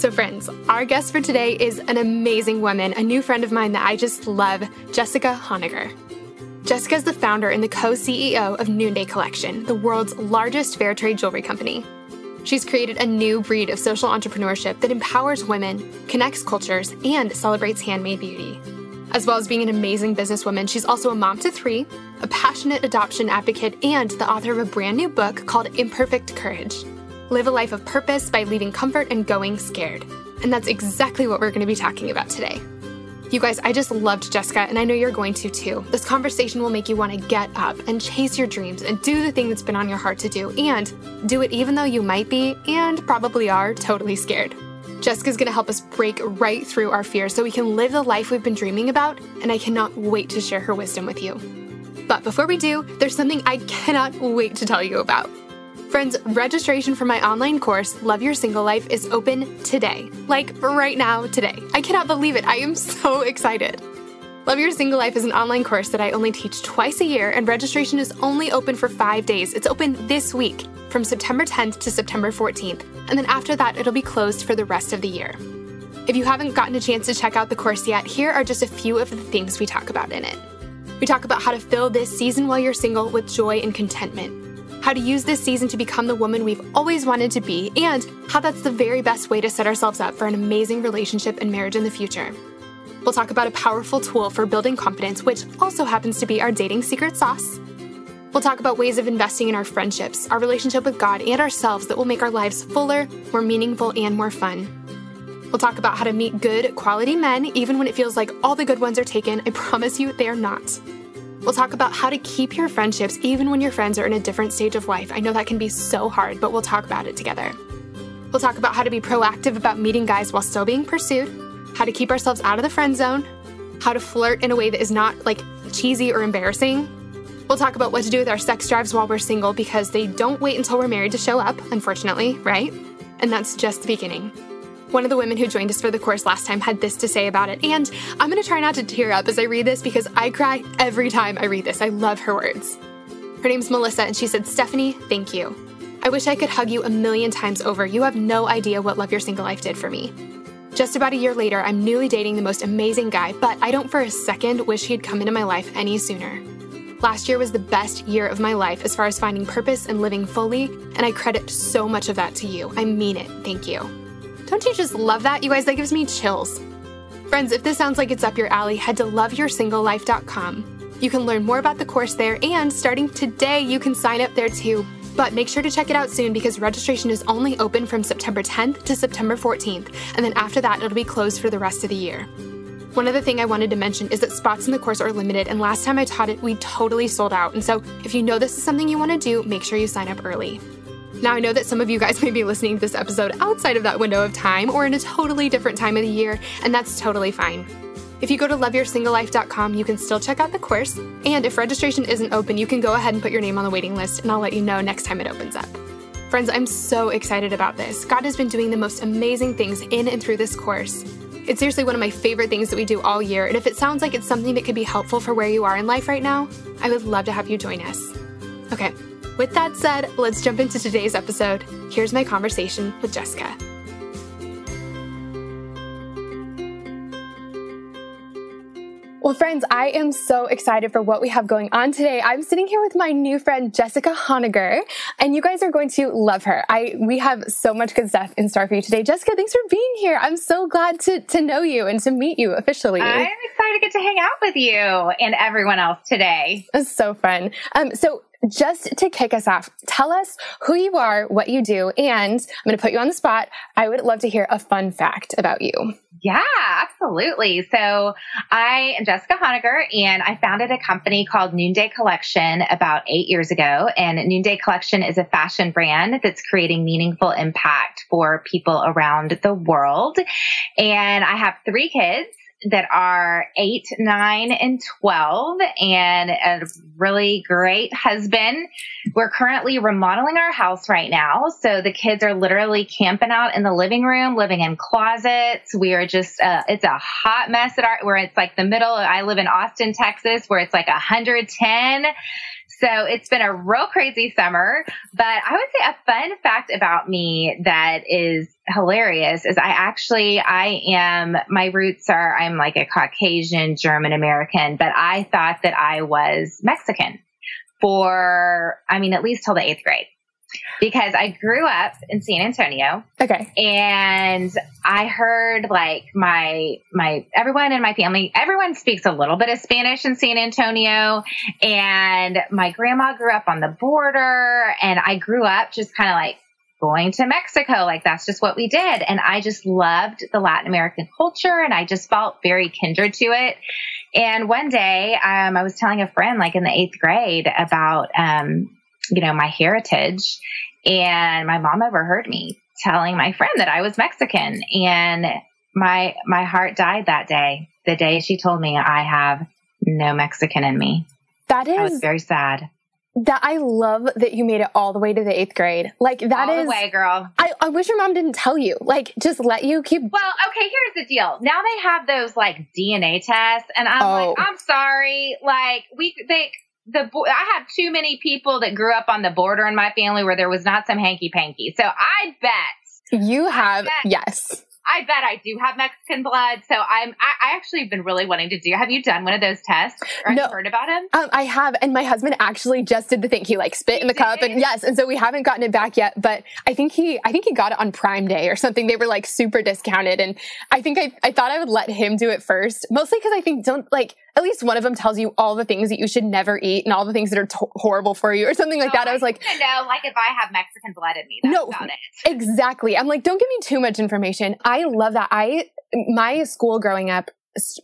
So, friends, our guest for today is an amazing woman, a new friend of mine that I just love, Jessica Honegger. Jessica is the founder and the co CEO of Noonday Collection, the world's largest fair trade jewelry company. She's created a new breed of social entrepreneurship that empowers women, connects cultures, and celebrates handmade beauty. As well as being an amazing businesswoman, she's also a mom to three, a passionate adoption advocate, and the author of a brand new book called Imperfect Courage Live a life of purpose by leaving comfort and going scared. And that's exactly what we're going to be talking about today. You guys, I just loved Jessica, and I know you're going to too. This conversation will make you want to get up and chase your dreams and do the thing that's been on your heart to do, and do it even though you might be and probably are totally scared. Jessica's going to help us break right through our fears so we can live the life we've been dreaming about, and I cannot wait to share her wisdom with you. But before we do, there's something I cannot wait to tell you about. Friends, registration for my online course, Love Your Single Life, is open today. Like right now, today. I cannot believe it. I am so excited. Love Your Single Life is an online course that I only teach twice a year, and registration is only open for five days. It's open this week, from September 10th to September 14th, and then after that, it'll be closed for the rest of the year. If you haven't gotten a chance to check out the course yet, here are just a few of the things we talk about in it. We talk about how to fill this season while you're single with joy and contentment how to use this season to become the woman we've always wanted to be, and how that's the very best way to set ourselves up for an amazing relationship and marriage in the future. We'll talk about a powerful tool for building confidence, which also happens to be our dating secret sauce. We'll talk about ways of investing in our friendships, our relationship with God, and ourselves that will make our lives fuller, more meaningful, and more fun. We'll talk about how to meet good, quality men, even when it feels like all the good ones are taken. I promise you, they are not. We'll talk about how to keep your friendships even when your friends are in a different stage of life. I know that can be so hard, but we'll talk about it together. We'll talk about how to be proactive about meeting guys while still being pursued, how to keep ourselves out of the friend zone, how to flirt in a way that is not like cheesy or embarrassing. We'll talk about what to do with our sex drives while we're single because they don't wait until we're married to show up, unfortunately, right? And that's just the beginning. One of the women who joined us for the course last time had this to say about it, and I'm gonna try not to tear up as I read this because I cry every time I read this. I love her words. Her name's Melissa, and she said, Stephanie, thank you. I wish I could hug you a million times over. You have no idea what Love Your Single Life did for me. Just about a year later, I'm newly dating the most amazing guy, but I don't for a second wish he'd come into my life any sooner. Last year was the best year of my life as far as finding purpose and living fully, and I credit so much of that to you. I mean it. Thank you. Don't you just love that? You guys, that gives me chills. Friends, if this sounds like it's up your alley, head to loveyoursinglelife.com. You can learn more about the course there, and starting today, you can sign up there too. But make sure to check it out soon because registration is only open from September 10th to September 14th, and then after that, it'll be closed for the rest of the year. One other thing I wanted to mention is that spots in the course are limited, and last time I taught it, we totally sold out. And so, if you know this is something you want to do, make sure you sign up early. Now, I know that some of you guys may be listening to this episode outside of that window of time or in a totally different time of the year, and that's totally fine. If you go to loveyoursinglelife.com, you can still check out the course, and if registration isn't open, you can go ahead and put your name on the waiting list, and I'll let you know next time it opens up. Friends, I'm so excited about this. God has been doing the most amazing things in and through this course. It's seriously one of my favorite things that we do all year, and if it sounds like it's something that could be helpful for where you are in life right now, I would love to have you join us. Okay, with that said, let's jump into today's episode. Here's my conversation with Jessica. Well, friends, I am so excited for what we have going on today. I'm sitting here with my new friend, Jessica Honegger, and you guys are going to love her. I, we have so much good stuff in store for you today. Jessica, thanks for being here. I'm so glad to, to know you and to meet you officially. I'm excited to get to hang out with you and everyone else today. It's so fun. Um, so just to kick us off, tell us who you are, what you do, and I'm going to put you on the spot. I would love to hear a fun fact about you. Yeah, absolutely. So I am Jessica Honegger and I founded a company called Noonday Collection about eight years ago. And Noonday Collection is a fashion brand that's creating meaningful impact for people around the world. And I have three kids that are eight, nine, and 12 and a really great husband. We're currently remodeling our house right now. So the kids are literally camping out in the living room, living in closets. We are just, uh, it's a hot mess at our, where it's like the middle. I live in Austin, Texas, where it's like 110. So it's been a real crazy summer, but I would say a fun fact about me that is hilarious is I actually, I am, my roots are, I'm like a Caucasian German American, but I thought that I was Mexican for, I mean, at least till the eighth grade because I grew up in San Antonio. Okay. And I heard like my my everyone in my family, everyone speaks a little bit of Spanish in San Antonio. And my grandma grew up on the border and I grew up just kind of like going to Mexico. Like that's just what we did. And I just loved the Latin American culture and I just felt very kindred to it. And one day, um, I was telling a friend like in the eighth grade about, um, you know, my heritage. And my mom overheard me telling my friend that I was Mexican and my, my heart died that day. The day she told me I have no Mexican in me. That is I was very sad. That I love that you made it all the way to the eighth grade. Like that all is way, girl. I, I wish your mom didn't tell you. Like just let you keep. Well, okay. Here's the deal. Now they have those like DNA tests, and I'm Oh. like, I'm sorry. Like we they the bo- I have too many people that grew up on the border in my family where there was not some hanky panky. So I bet You have bet. yes. I bet I do have Mexican blood. So I'm, I, I actually have been really wanting to do. Have you done one of those tests or have No. you heard about them? Um, I have, and my husband actually just did the thing. He like spit in the cup, and yes, and so we haven't gotten it back yet. But I think he, I think he got it on Prime Day or something. They were like super discounted, and I think I, I thought I would let him do it first, mostly because I think don't like at least one of them tells you all the things that you should never eat and all the things that are to- horrible for you or something like oh, that. I was like, no, like if I have Mexican blood in me, that's No. about it. Exactly. I'm like, don't give me too much information. I love that. I, my school growing up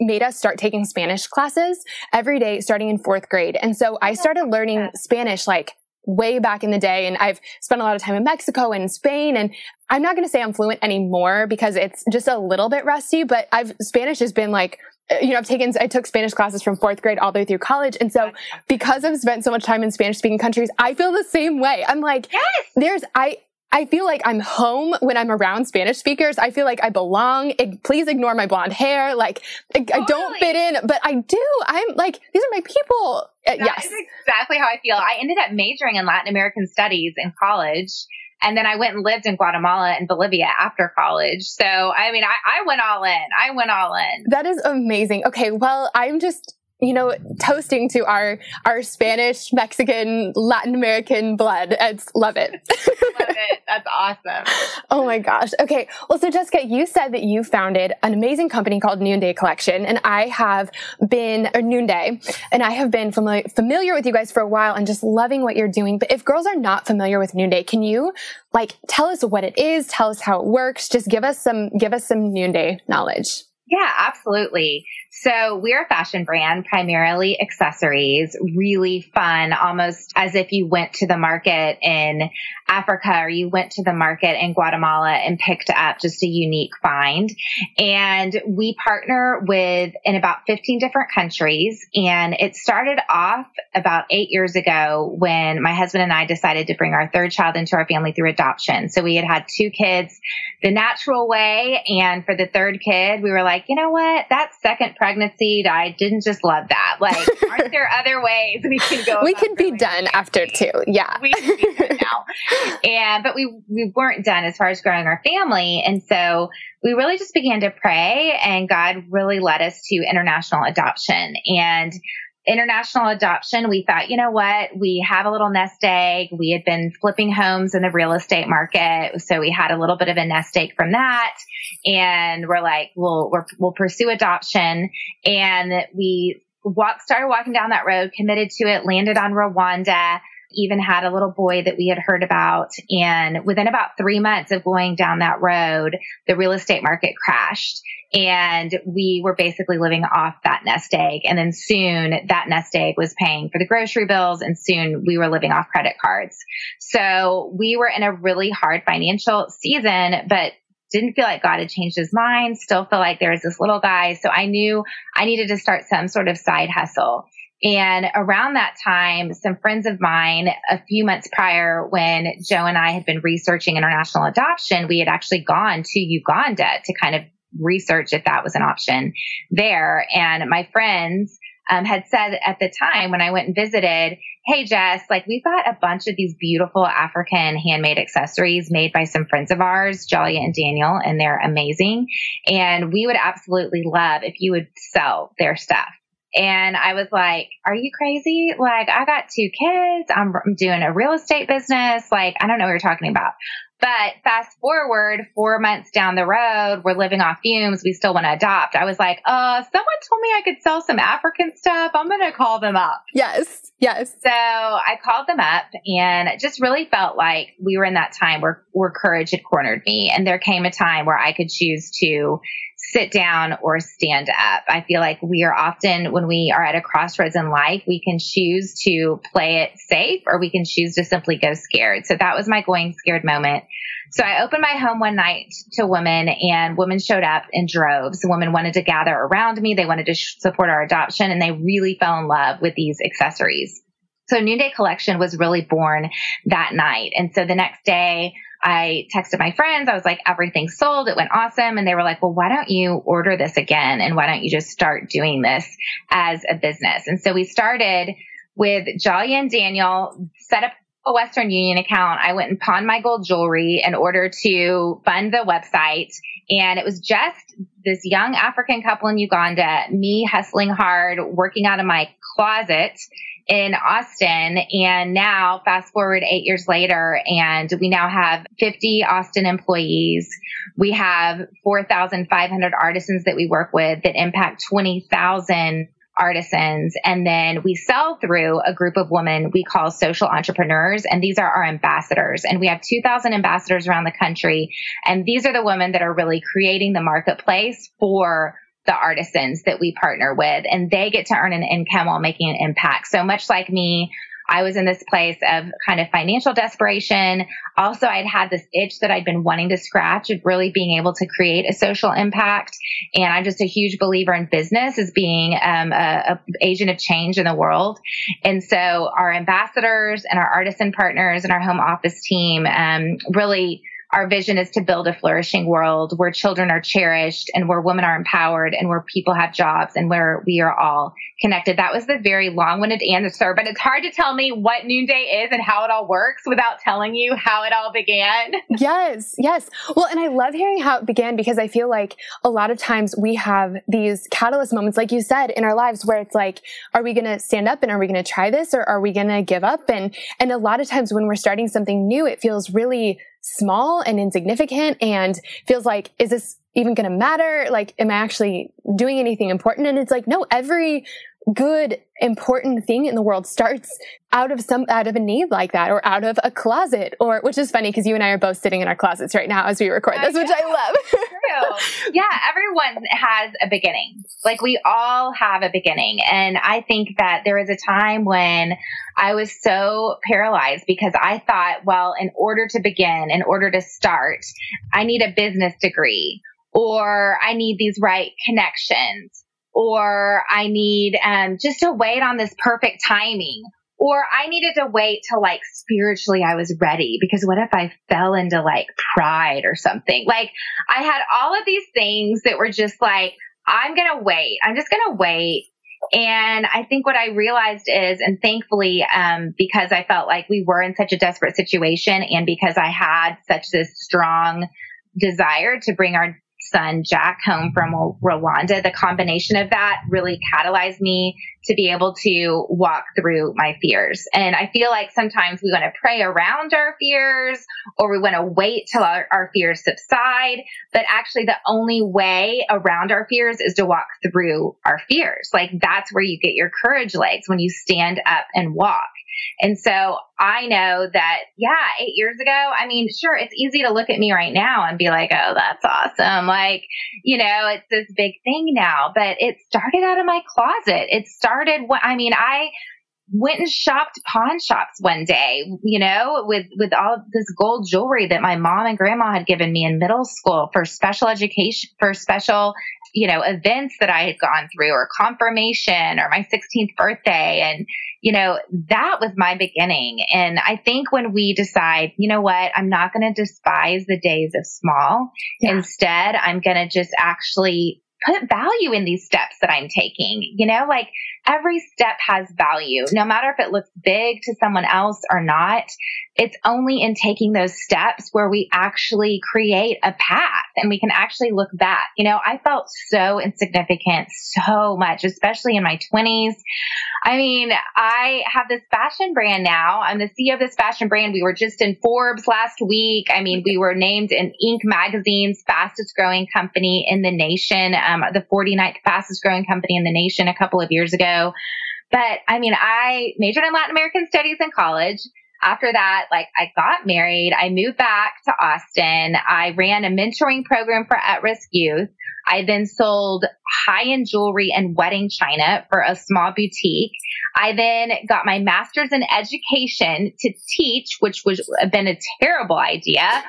made us start taking Spanish classes every day starting in fourth grade. And so I started learning. Spanish like way back in the day. And I've spent a lot of time in Mexico and Spain. And I'm not going to say I'm fluent anymore because it's just a little bit rusty, but I've, Spanish has been like, you know, I've taken, I took Spanish classes from fourth grade all the way through college. And so because I've spent so much time in Spanish speaking countries, I feel the same way. I'm like, Yes. there's I I feel like I'm home when I'm around Spanish speakers. I feel like I belong. Please ignore my blonde hair. Like I, I don't fit in, but I do. I'm like these are my people. Uh, That yes. is exactly how I feel. I ended up majoring in Latin American studies in college. And then I went and lived in Guatemala and Bolivia after college. So, I mean, I, I went all in. I went all in. That is amazing. Okay, well, I'm just you know toasting to our our Spanish, Mexican, Latin American blood. It's love it. Love it. That's awesome. Oh my gosh. Okay. Well, so Jessica, you said that you founded an amazing company called Noonday Collection, and I have been, or Noonday, and I have been familiar, familiar with you guys for a while and just loving what you're doing. But if girls are not familiar with Noonday, can you like tell us what it is, tell us how it works, just give us some, give us some Noonday knowledge. Yeah, absolutely. So we're a fashion brand, primarily accessories, really fun, almost as if you went to the market in Africa or you went to the market in Guatemala and picked up just a unique find. And we partner with in about 15 different countries. And it started off about eight years ago when my husband and I decided to bring our third child into our family through adoption. So we had had two kids the natural way. And for the third kid, we were like, you know what? That second pregnancy, I didn't just love that. Like, aren't there other ways we can go? we could be done after two. Yeah. we can be good now. And but we we weren't done as far as growing our family. And so we really just began to pray and God really led us to international adoption. And international adoption, we thought, you know what? We have a little nest egg. We had been flipping homes in the real estate market. So we had a little bit of a nest egg from that. And we're like, we'll, we're, we'll pursue adoption. And we walk, started walking down that road, committed to it, landed on Rwanda, even had a little boy that we had heard about. And within about three months of going down that road, the real estate market crashed and we were basically living off that nest egg. And then soon that nest egg was paying for the grocery bills and soon we were living off credit cards. So we were in a really hard financial season, but didn't feel like God had changed his mind, still feel like there was this little guy. So I knew I needed to start some sort of side hustle. And around that time, some friends of mine, a few months prior, when Joe and I had been researching international adoption, we had actually gone to Uganda to kind of research if that was an option there. And my friends um, had said at the time when I went and visited, Hey, Jess, like we've got a bunch of these beautiful African handmade accessories made by some friends of ours, Jalia and Daniel, and they're amazing. And we would absolutely love if you would sell their stuff. And I was like, are you crazy? Like, I got two kids. I'm, I'm doing a real estate business. Like, I don't know what you're talking about. But fast forward four months down the road, we're living off fumes. We still want to adopt. I was like, uh, someone told me I could sell some African stuff. I'm going to call them up. Yes. Yes. So I called them up and it just really felt like we were in that time where, where courage had cornered me. And there came a time where I could choose to sit down or stand up. I feel like we are often, when we are at a crossroads in life, we can choose to play it safe or we can choose to simply go scared. So that was my going scared moment. So I opened my home one night to women and women showed up in droves. Women wanted to gather around me. They wanted to sh- support our adoption and they really fell in love with these accessories. So Noonday Collection was really born that night. And so the next day, I texted my friends. I was like, everything sold. It went awesome. And they were like, well, why don't you order this again? And why don't you just start doing this as a business? And so we started with Jolly and Daniel, set up a Western Union account. I went and pawned my gold jewelry in order to fund the website. And it was just this young African couple in Uganda, me hustling hard, working out of my closet in Austin. And now fast forward eight years later, and we now have 50 Austin employees. We have 4,500 artisans that we work with that impact 20,000 artisans. And then we sell through a group of women we call social entrepreneurs. And these are our ambassadors. And we have 2,000 ambassadors around the country. And these are the women that are really creating the marketplace for the artisans that we partner with and they get to earn an income while making an impact. So much like me, I was in this place of kind of financial desperation. Also, I'd had this itch that I'd been wanting to scratch of really being able to create a social impact. And I'm just a huge believer in business as being um, a, a agent of change in the world. And so our ambassadors and our artisan partners and our home office team um, really our vision is to build a flourishing world where children are cherished and where women are empowered and where people have jobs and where we are all connected. That was the very long winded answer, but it's hard to tell me what Noonday is and how it all works without telling you how it all began. Yes, yes. Well, and I love hearing how it began because I feel like a lot of times we have these catalyst moments, like you said, in our lives where it's like, are we going to stand up and are we going to try this or are we going to give up? And, and a lot of times when we're starting something new, it feels really small and insignificant and feels like, is this even going to matter? Like, am I actually doing anything important? And it's like, no, every good, important thing in the world starts out of some, out of a need like that or out of a closet or, which is funny because you and I are both sitting in our closets right now as we record this, which I love. True. Yeah. Everyone has a beginning. Like we all have a beginning. And I think that there was a time when I was so paralyzed because I thought, well, in order to begin, in order to start, I need a business degree or I need these right connections or I need um, just to wait on this perfect timing, or I needed to wait till like spiritually I was ready because what if I fell into like pride or something? Like I had all of these things that were just like, I'm going to wait. I'm just going to wait. And I think what I realized is, and thankfully, um, because I felt like we were in such a desperate situation and because I had such this strong desire to bring our son Jack home from Rwanda, the combination of that really catalyzed me to be able to walk through my fears. And I feel like sometimes we want to pray around our fears or we want to wait till our, our fears subside. But actually, the only way around our fears is to walk through our fears. Like that's where you get your courage legs when you stand up and walk. And so I know that, yeah, eight years ago, I mean, sure, it's easy to look at me right now and be like, oh, that's awesome. Like, you know, it's this big thing now, but it started out of my closet. It started, I mean, I, went and shopped pawn shops one day, you know, with, with all this gold jewelry that my mom and grandma had given me in middle school for special education, for special, you know, events that I had gone through or confirmation or my 16th birthday. And, you know, that was my beginning. And I think when we decide, you know what, I'm not going to despise the days of small. Yeah. Instead, I'm going to just actually put value in these steps that I'm taking. You know, like every step has value, no matter if it looks big to someone else or not. It's only in taking those steps where we actually create a path and we can actually look back. You know, I felt so insignificant so much, especially in my 20s. I mean, I have this fashion brand now. I'm the CEO of this fashion brand. We were just in Forbes last week. I mean, we were named in Inc. magazine's fastest growing company in the nation, um, Um, the 49th fastest growing company in the nation a couple of years ago. But I mean, I majored in Latin American studies in college after that, like I got married, I moved back to Austin. I ran a mentoring program for at risk youth. I then sold high end jewelry and wedding china for a small boutique. I then got my master's in education to teach, which would uh, have been a terrible idea.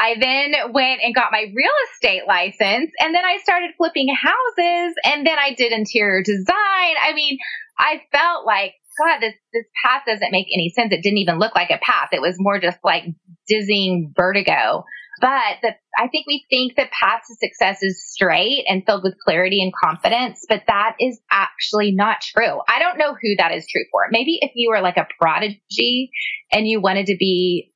I then went and got my real estate license and then I started flipping houses and then I did interior design. I mean, I felt like God, this, this path doesn't make any sense. It didn't even look like a path. It was more just like dizzying vertigo. But the, I think we think the path to success is straight and filled with clarity and confidence, but that is actually not true. I don't know who that is true for. Maybe if you were like a prodigy and you wanted to be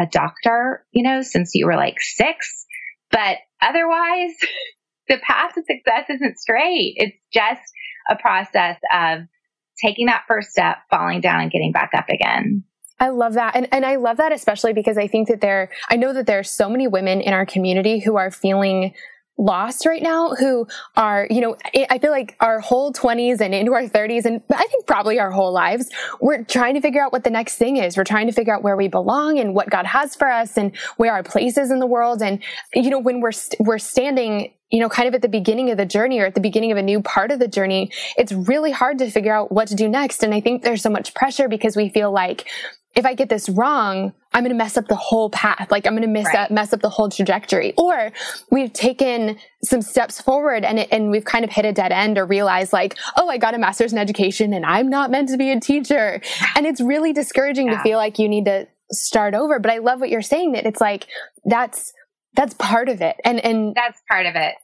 a doctor, you know, since you were like six, but otherwise the path to success isn't straight. It's just a process of taking that first step, falling down and getting back up again. I love that. And, and I love that especially because I think that there, I know that there are so many women in our community who are feeling lost right now who are, you know, I feel like our whole 20s and into our 30s and I think probably our whole lives, we're trying to figure out what the next thing is. We're trying to figure out where we belong and what God has for us and where our place is in the world. And, you know, when we're, we we're standing you know, kind of at the beginning of the journey or at the beginning of a new part of the journey, it's really hard to figure out what to do next. And I think there's so much pressure because we feel like if I get this wrong, I'm going to mess up the whole path. Like I'm going to mess right. up, mess up the whole trajectory. Or we've taken some steps forward and it, and we've kind of hit a dead end or realized like, oh, I got a master's in education and I'm not meant to be a teacher. And it's really discouraging yeah. to feel like you need to start over. But I love what you're saying that it's like, that's, that's part of it. And, and that's part of it.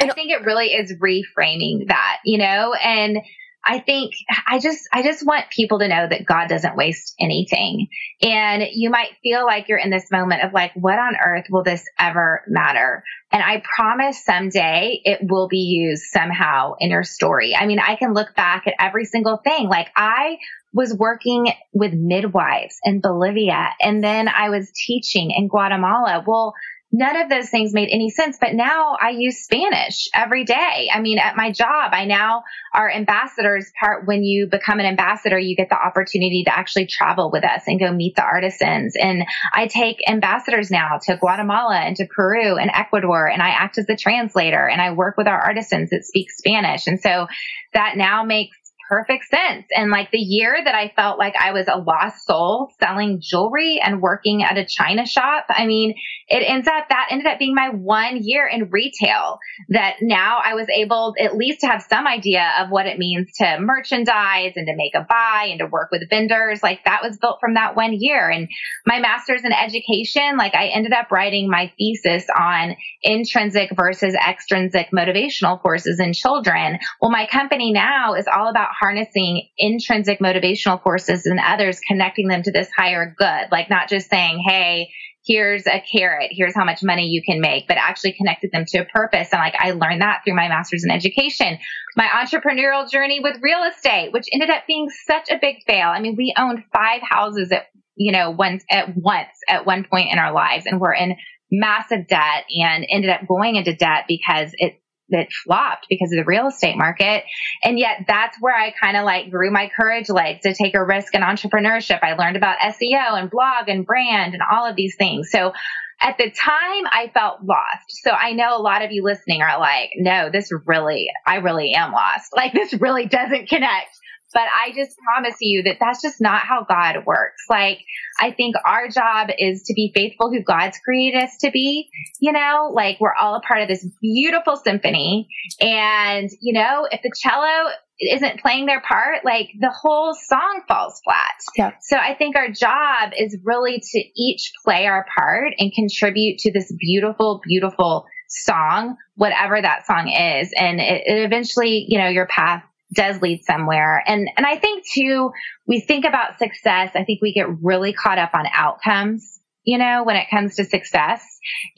I think it really is reframing that, you know, and I think I just, I just want people to know that God doesn't waste anything. And you might feel like you're in this moment of like, what on earth will this ever matter? And I promise someday it will be used somehow in your story. I mean, I can look back at every single thing. Like I was working with midwives in Bolivia and then I was teaching in Guatemala. Well, none of those things made any sense. But now I use Spanish every day. I mean, at my job, I now are ambassadors part when you become an ambassador, you get the opportunity to actually travel with us and go meet the artisans. And I take ambassadors now to Guatemala and to Peru and Ecuador and I act as the translator and I work with our artisans that speak Spanish. And so that now makes perfect sense. And like the year that I felt like I was a lost soul selling jewelry and working at a china shop, I mean, it ends up that ended up being my one year in retail that now I was able at least to have some idea of what it means to merchandise and to make a buy and to work with vendors. Like that was built from that one year. And my master's in education, like I ended up writing my thesis on intrinsic versus extrinsic motivational forces in children. Well, my company now is all about harnessing intrinsic motivational forces and others, connecting them to this higher good, like not just saying, Hey, here's a carrot, here's how much money you can make, but actually connected them to a purpose. And like I learned that through my master's in education. My entrepreneurial journey with real estate, which ended up being such a big fail. I mean, we owned five houses at, you know, once at once at one point in our lives and we're in massive debt and ended up going into debt because it that flopped because of the real estate market. And yet that's where I kind of like grew my courage legs to take a risk in entrepreneurship. I learned about SEO and blog and brand and all of these things. So at the time I felt lost. So I know a lot of you listening are like, no, this really, I really am lost. Like this really doesn't connect. But I just promise you that that's just not how God works. Like, I think our job is to be faithful who God's created us to be. You know, like we're all a part of this beautiful symphony. And, you know, if the cello isn't playing their part, like the whole song falls flat. Yeah. So I think our job is really to each play our part and contribute to this beautiful, beautiful song, whatever that song is. And it, it eventually, you know, your path does lead somewhere. And, and I think too, we think about success. I think we get really caught up on outcomes you know, when it comes to success.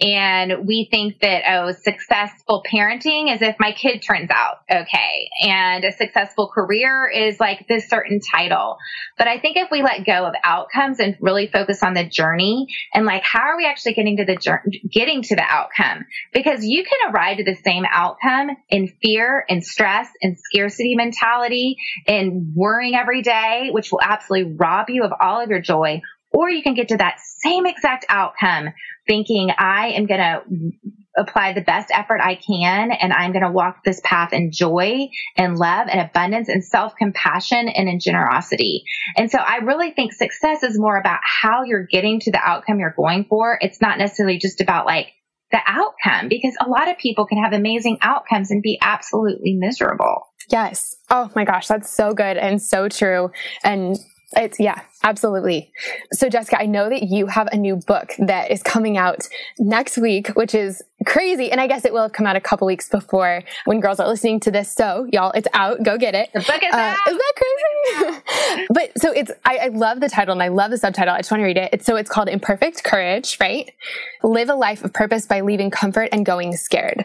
And we think that, oh, successful parenting is if my kid turns out okay. And a successful career is like this certain title. But I think if we let go of outcomes and really focus on the journey and like, how are we actually getting to the journey, getting to the outcome? Because you can arrive to the same outcome in fear and stress and scarcity mentality and worrying every day, which will absolutely rob you of all of your joy or you can get to that same exact outcome thinking I am going to apply the best effort I can and I'm going to walk this path in joy and love and abundance and self compassion and in generosity. And so I really think success is more about how you're getting to the outcome you're going for. It's not necessarily just about like the outcome because a lot of people can have amazing outcomes and be absolutely miserable. Yes. Oh my gosh, that's so good and so true. And it's yeah, absolutely. So Jessica, I know that you have a new book that is coming out next week, which is crazy. And I guess it will have come out a couple weeks before when girls are listening to this. So y'all, it's out. Go get it. The book is uh, out. Is that crazy? but so it's I, I love the title and I love the subtitle. I just want to read it. It's so it's called Imperfect Courage, right? Live a life of purpose by leaving comfort and going scared.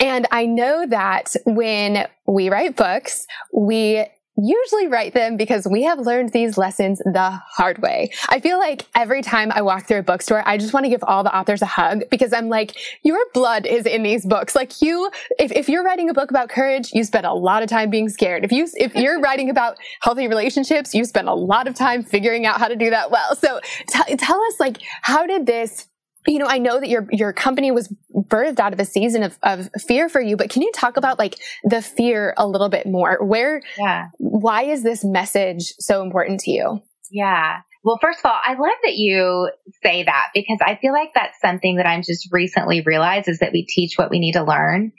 And I know that when we write books, we usually write them because we have learned these lessons the hard way. I feel like every time I walk through a bookstore, I just want to give all the authors a hug because I'm like, your blood is in these books. Like you, if, if you're writing a book about courage, you spend a lot of time being scared. If you, if you're writing about healthy relationships, you spend a lot of time figuring out how to do that well. So t- tell us like, how did this you know, I know that your your company was birthed out of a season of, of fear for you, but can you talk about like the fear a little bit more? Where, yeah, why is this message so important to you? Yeah. Well, first of all, I love that you say that because I feel like that's something that I'm just recently realized is that we teach what we need to learn.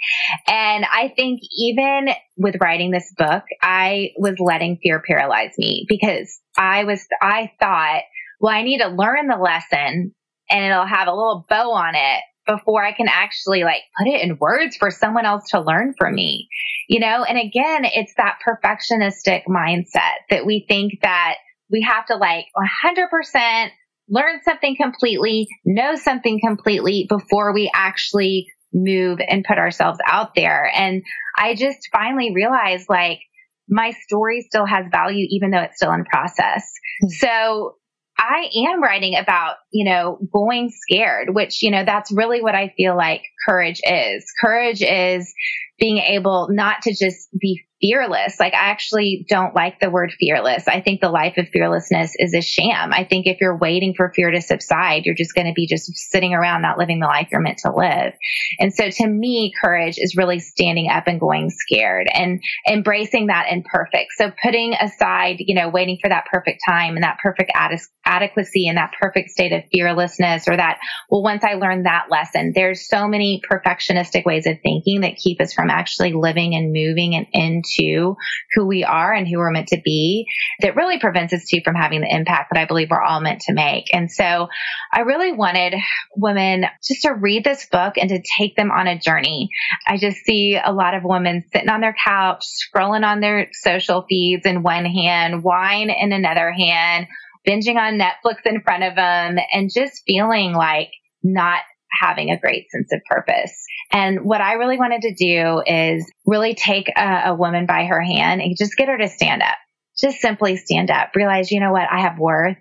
And I think even with writing this book, I was letting fear paralyze me because I was, I thought, well, I need to learn the lesson and it'll have a little bow on it before I can actually like put it in words for someone else to learn from me. You know, and again, it's that perfectionistic mindset that we think that we have to like 100% learn something completely, know something completely before we actually move and put ourselves out there. And I just finally realized like my story still has value even though it's still in process. Mm-hmm. So I am writing about, you know, going scared, which, you know, that's really what I feel like courage is. Courage is being able not to just be fearless. Like I actually don't like the word fearless. I think the life of fearlessness is a sham. I think if you're waiting for fear to subside, you're just going to be just sitting around not living the life you're meant to live. And so to me, courage is really standing up and going scared and embracing that imperfect. So putting aside, you know, waiting for that perfect time and that perfect ad- adequacy and that perfect state of fearlessness or that, well, once I learned that lesson, there's so many perfectionistic ways of thinking that keep us from actually living and moving and into who we are and who we're meant to be that really prevents us too from having the impact that I believe we're all meant to make. And so I really wanted women just to read this book and to take them on a journey. I just see a lot of women sitting on their couch, scrolling on their social feeds in one hand, wine in another hand, binging on Netflix in front of them and just feeling like not having a great sense of purpose. And what I really wanted to do is really take a, a woman by her hand and just get her to stand up. Just simply stand up. Realize, you know what? I have worth.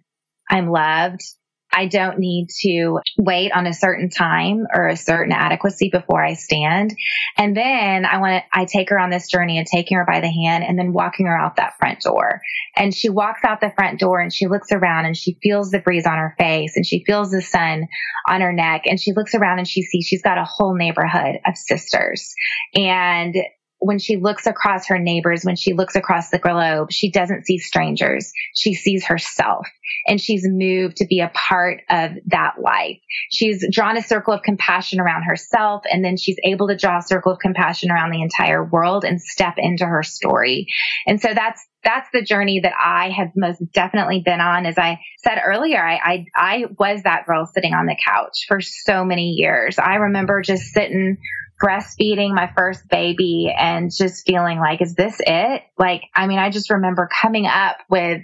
I'm loved. I don't need to wait on a certain time or a certain adequacy before I stand. And then I want to, I take her on this journey and taking her by the hand and then walking her out that front door. And she walks out the front door and she looks around and she feels the breeze on her face and she feels the sun on her neck and she looks around and she sees she's got a whole neighborhood of sisters. And when she looks across her neighbors, when she looks across the globe, she doesn't see strangers. She sees herself and she's moved to be a part of that life. She's drawn a circle of compassion around herself and then she's able to draw a circle of compassion around the entire world and step into her story. And so that's that's the journey that I have most definitely been on. As I said earlier, I, I, I was that girl sitting on the couch for so many years. I remember just sitting breastfeeding my first baby and just feeling like, is this it? Like, I mean, I just remember coming up with,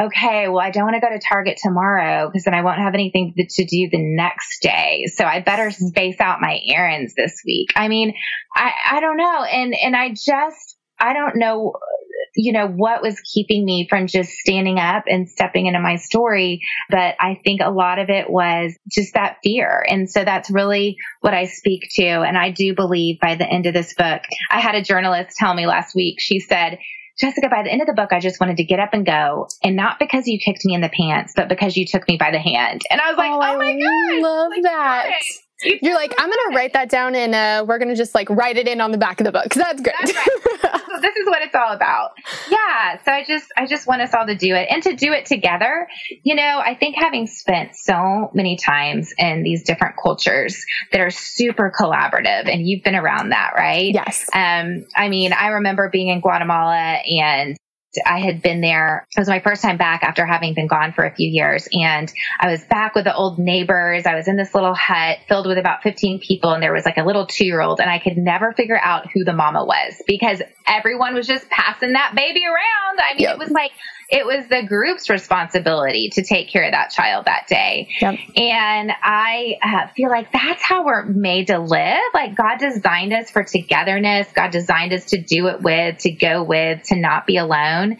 okay, well, I don't want to go to Target tomorrow because then I won't have anything to do the next day. So I better mm-hmm. space out my errands this week. I mean, I, I don't know. And, and I just, I don't know you know, what was keeping me from just standing up and stepping into my story. But I think a lot of it was just that fear. And so that's really what I speak to. And I do believe by the end of this book, I had a journalist tell me last week, she said, Jessica, by the end of the book, I just wanted to get up and go. And not because you kicked me in the pants, but because you took me by the hand. And I was like, oh, oh my God. I love like, that. You're like, I'm going to write that down and uh, we're going to just like write it in on the back of the book. That's great. That's right. so this is what it's all about. Yeah. So I just, I just want us all to do it and to do it together. You know, I think having spent so many times in these different cultures that are super collaborative and you've been around that, right? Yes. Um, I mean, I remember being in Guatemala and I had been there. It was my first time back after having been gone for a few years. And I was back with the old neighbors. I was in this little hut filled with about 15 people. And there was like a little two year old. And I could never figure out who the mama was because everyone was just passing that baby around. I mean, yep. it was like, it was the group's responsibility to take care of that child that day. Yep. And I uh, feel like that's how we're made to live. Like God designed us for togetherness. God designed us to do it with, to go with, to not be alone.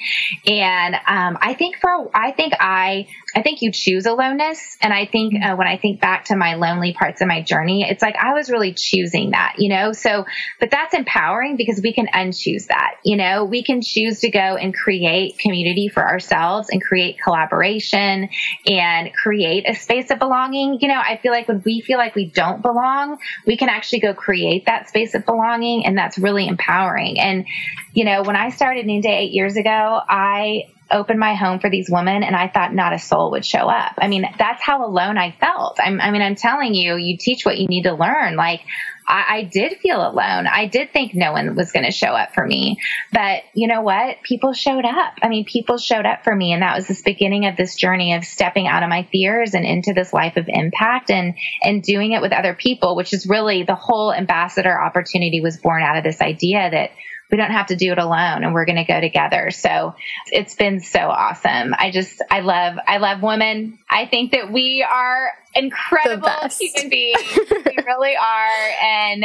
And um, I think for, I think I, I think you choose aloneness. And I think uh, when I think back to my lonely parts of my journey, it's like I was really choosing that, you know? So, but that's empowering because we can unchoose that, you know? We can choose to go and create community for ourselves and create collaboration and create a space of belonging. You know, I feel like when we feel like we don't belong, we can actually go create that space of belonging. And that's really empowering. And, you know, when I started Noonday eight years ago, I opened my home for these women and I thought not a soul would show up. I mean, that's how alone I felt. I'm, i mean, I'm telling you, you teach what you need to learn. Like I, I did feel alone. I did think no one was going to show up for me. But you know what? People showed up. I mean, people showed up for me. And that was this beginning of this journey of stepping out of my fears and into this life of impact and, and doing it with other people, which is really the whole ambassador opportunity was born out of this idea that we don't have to do it alone and we're going to go together. So it's been so awesome. I just, I love, I love women. I think that we are incredible human beings. we really are. And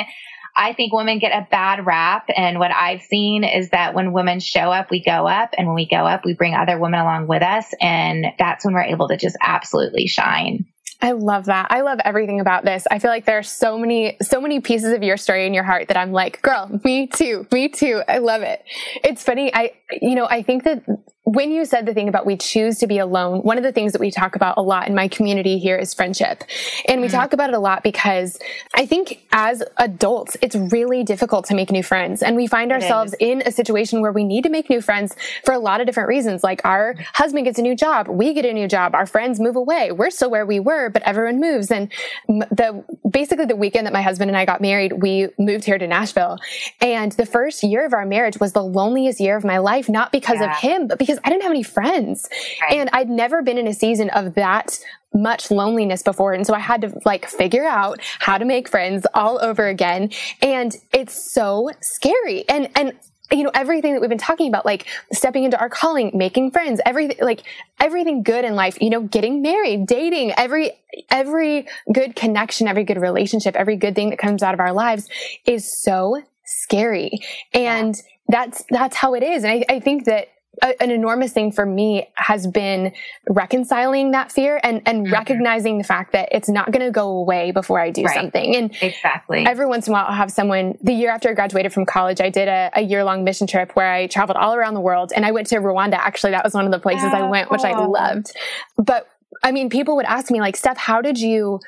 I think women get a bad rap. And what I've seen is that when women show up, we go up. And when we go up, we bring other women along with us. And that's when we're able to just absolutely shine. I love that. I love everything about this. I feel like there are so many, so many pieces of your story in your heart that I'm like, girl, me too, me too. I love it. It's funny. I, you know, I think that when you said the thing about we choose to be alone, one of the things that we talk about a lot in my community here is friendship. And we mm. talk about it a lot because I think as adults, it's really difficult to make new friends. And we find ourselves in a situation where we need to make new friends for a lot of different reasons. Like our husband gets a new job, we get a new job, our friends move away. We're still where we were, but everyone moves. And the, basically the weekend that my husband and I got married, we moved here to Nashville. And the first year of our marriage was the loneliest year of my life, not because yeah. of him, but because because I didn't have any friends. Right. And I'd never been in a season of that much loneliness before. And so I had to like figure out how to make friends all over again. And it's so scary. And, and, you know, everything that we've been talking about, like stepping into our calling, making friends, everything, like everything good in life, you know, getting married, dating, every, every good connection, every good relationship, every good thing that comes out of our lives is so scary. And yeah. that's, that's how it is. And I, I think that a, an enormous thing for me has been reconciling that fear and, and mm-hmm. recognizing the fact that it's not going to go away before I do right. something. And exactly every once in a while, I'll have someone the year after I graduated from college, I did a, a year long mission trip where I traveled all around the world and I went to Rwanda. Actually, that was one of the places oh, I went, which I loved. But I mean, people would ask me like, Steph, how did you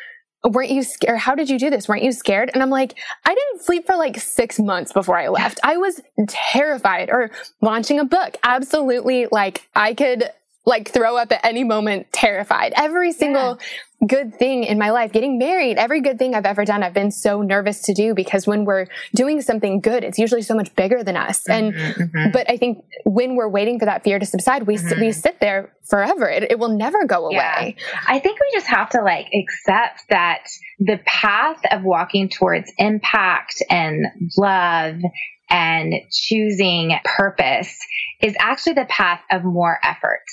weren't you scared? How did you do this? Weren't you scared? And I'm like, I didn't sleep for like six months before I left. I was terrified or launching a book. Absolutely. Like I could like throw up at any moment, terrified. Every single yeah. Good thing in my life, getting married, every good thing I've ever done, I've been so nervous to do because when we're doing something good, it's usually so much bigger than us. And, mm-hmm, mm-hmm. but I think when we're waiting for that fear to subside, we, mm-hmm. we sit there forever. It, it will never go away. Yeah. I think we just have to like accept that the path of walking towards impact and love and choosing purpose is actually the path of more effort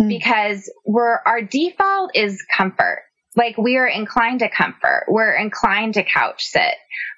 mm. because we're, our default is comfort. Like we are inclined to comfort. We're inclined to couch sit.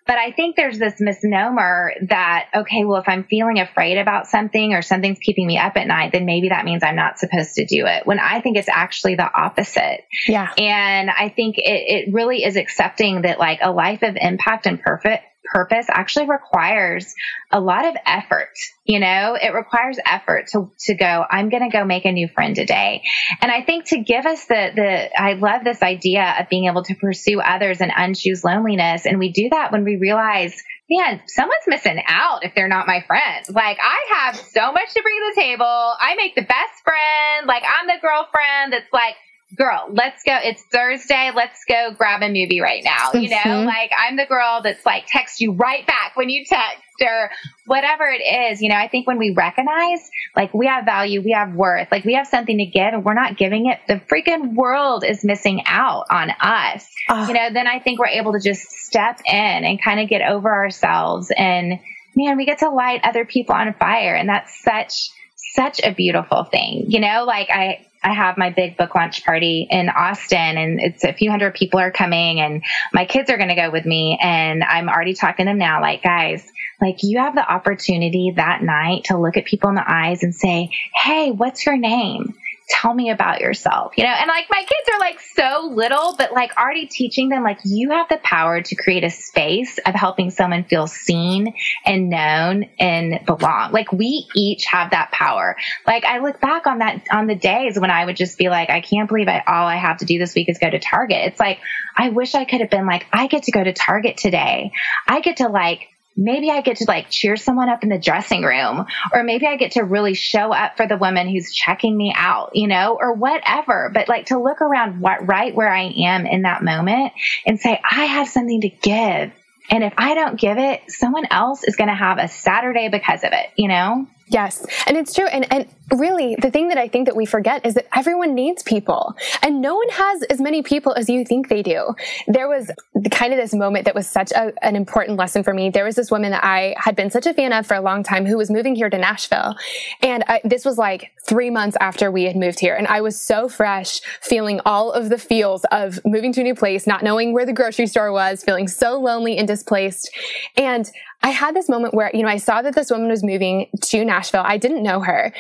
But I think there's this misnomer that, okay, well, if I'm feeling afraid about something or something's keeping me up at night, then maybe that means I'm not supposed to do it. When I think it's actually the opposite. Yeah. And I think it, it really is accepting that like a life of impact and perfect purpose actually requires a lot of effort. You know, it requires effort to, to go, I'm going to go make a new friend today. And I think to give us the, the, I love this idea of being able to pursue others and unchoose loneliness. And we do that when we realize man, someone's missing out if they're not my friend. Like I have so much to bring to the table. I make the best friend. Like I'm the girlfriend that's like, girl, let's go. It's Thursday. Let's go grab a movie right now. You know, mm-hmm. like I'm the girl that's like text you right back when you text or whatever it is. You know, I think when we recognize like we have value, we have worth, like we have something to give and we're not giving it, the freaking world is missing out on us. Oh. You know, then I think we're able to just step in and kind of get over ourselves and man, we get to light other people on fire. And that's such, such a beautiful thing. You know, like I, I have my big book launch party in Austin and it's a few hundred people are coming and my kids are going to go with me. And I'm already talking to them now, like, guys, like you have the opportunity that night to look at people in the eyes and say, Hey, what's your name? Tell me about yourself, you know? And like my kids are like so little, but like already teaching them, like you have the power to create a space of helping someone feel seen and known and belong. Like we each have that power. Like I look back on that, on the days when I would just be like, I can't believe I, all I have to do this week is go to Target. It's like, I wish I could have been like, I get to go to Target today. I get to like maybe I get to like cheer someone up in the dressing room, or maybe I get to really show up for the woman who's checking me out, you know, or whatever. But like to look around what right where I am in that moment and say, I have something to give. And if I don't give it, someone else is going to have a Saturday because of it, you know? Yes. And it's true. And, and really, the thing that I think that we forget is that everyone needs people and no one has as many people as you think they do. There was kind of this moment that was such a, an important lesson for me. There was this woman that I had been such a fan of for a long time who was moving here to Nashville. And I, this was like three months after we had moved here. And I was so fresh, feeling all of the feels of moving to a new place, not knowing where the grocery store was, feeling so lonely and displaced. And I had this moment where, you know, I saw that this woman was moving to Nashville. I didn't know her.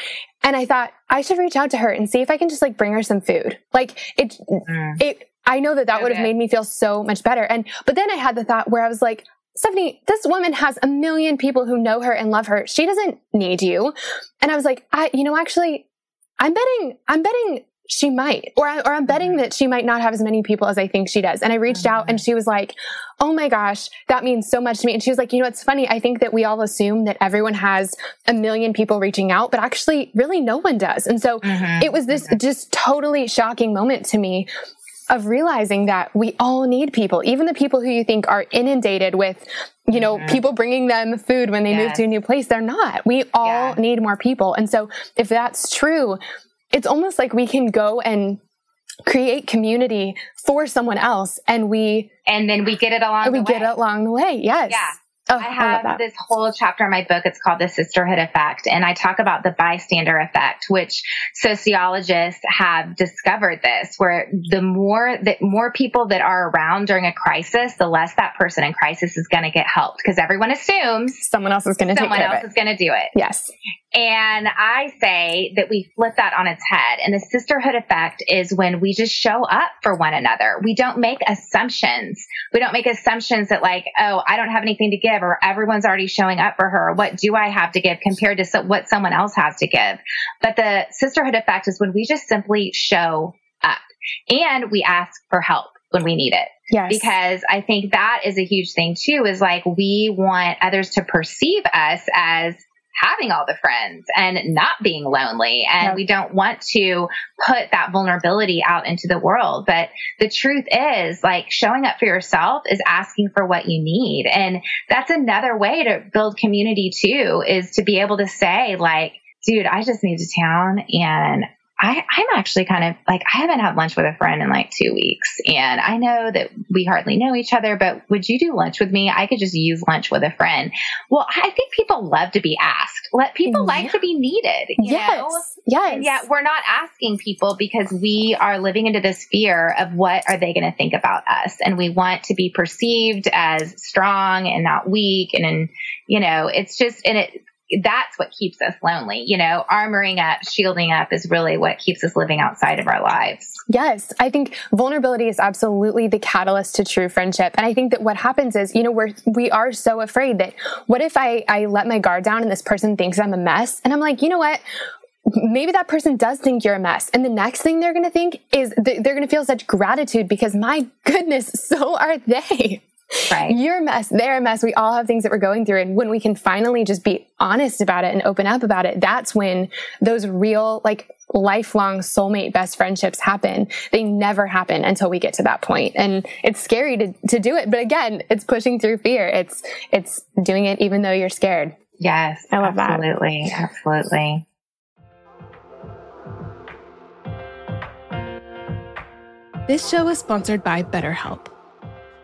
And I thought I should reach out to her and see if I can just like bring her some food. Like it, mm. it, I know that that okay. would have made me feel so much better. And, but then I had the thought where I was like, Stephanie, this woman has a million people who know her and love her. She doesn't need you. And I was like, I, you know, actually, I'm betting, I'm betting she might, or, I, or I'm betting mm-hmm. that she might not have as many people as I think she does. And I reached out and mm-hmm. she was like, Oh my gosh, that means so much to me. And she was like, you know, it's funny. I think that we all assume that everyone has a million people reaching out, but actually really no one does. And so mm-hmm. it was this mm-hmm. just totally shocking moment to me of realizing that we all need people, even the people who you think are inundated with, you know, mm-hmm. people bringing them food when they yes. move to a new place. They're not. We all yeah. need more people. And so if that's true, it's almost like we can go and create community for someone else and we and then we get it along we get it along the way yes. Yeah Oh, I have I this whole chapter in my book. It's called the sisterhood effect. And I talk about the bystander effect, which sociologists have discovered this, where the more that more people that are around during a crisis, the less that person in crisis is going to get helped because everyone assumes someone else is going to someone else is going to do it. Yes. And I say that we flip that on its head. And the sisterhood effect is when we just show up for one another. We don't make assumptions. We don't make assumptions that like, oh, I don't have anything to give or everyone's already showing up for her. What do I have to give compared to what someone else has to give? But the sisterhood effect is when we just simply show up and we ask for help when we need it. Yes. Because I think that is a huge thing too, is like we want others to perceive us as having all the friends and not being lonely. And yep. we don't want to put that vulnerability out into the world. But the truth is like showing up for yourself is asking for what you need. And that's another way to build community too, is to be able to say like, dude, I just moved to town and I, I'm actually kind of like, I haven't had lunch with a friend in like two weeks. And I know that we hardly know each other, but would you do lunch with me? I could just use lunch with a friend. Well, I think people love to be asked. Let people yeah. like to be needed. yes. Know? Yes. And yet we're not asking people because we are living into this fear of what are they going to think about us. And we want to be perceived as strong and not weak. And, and, you know, it's just, and it, that's what keeps us lonely. You know, armoring up, shielding up is really what keeps us living outside of our lives. Yes. I think vulnerability is absolutely the catalyst to true friendship. And I think that what happens is, you know, we're, we are so afraid that what if I, I let my guard down and this person thinks I'm a mess? And I'm like, you know what? maybe that person does think you're a mess. And the next thing they're going to think is they're going to feel such gratitude because my goodness, so are they. Right. You're a mess. They're a mess. We all have things that we're going through. And when we can finally just be honest about it and open up about it, that's when those real, like, lifelong soulmate best friendships happen. They never happen until we get to that point. And it's scary to, to do it. But again, it's pushing through fear. It's, it's doing it even though you're scared. Yes. I love absolutely, that. Absolutely. Absolutely. This show is sponsored by BetterHelp.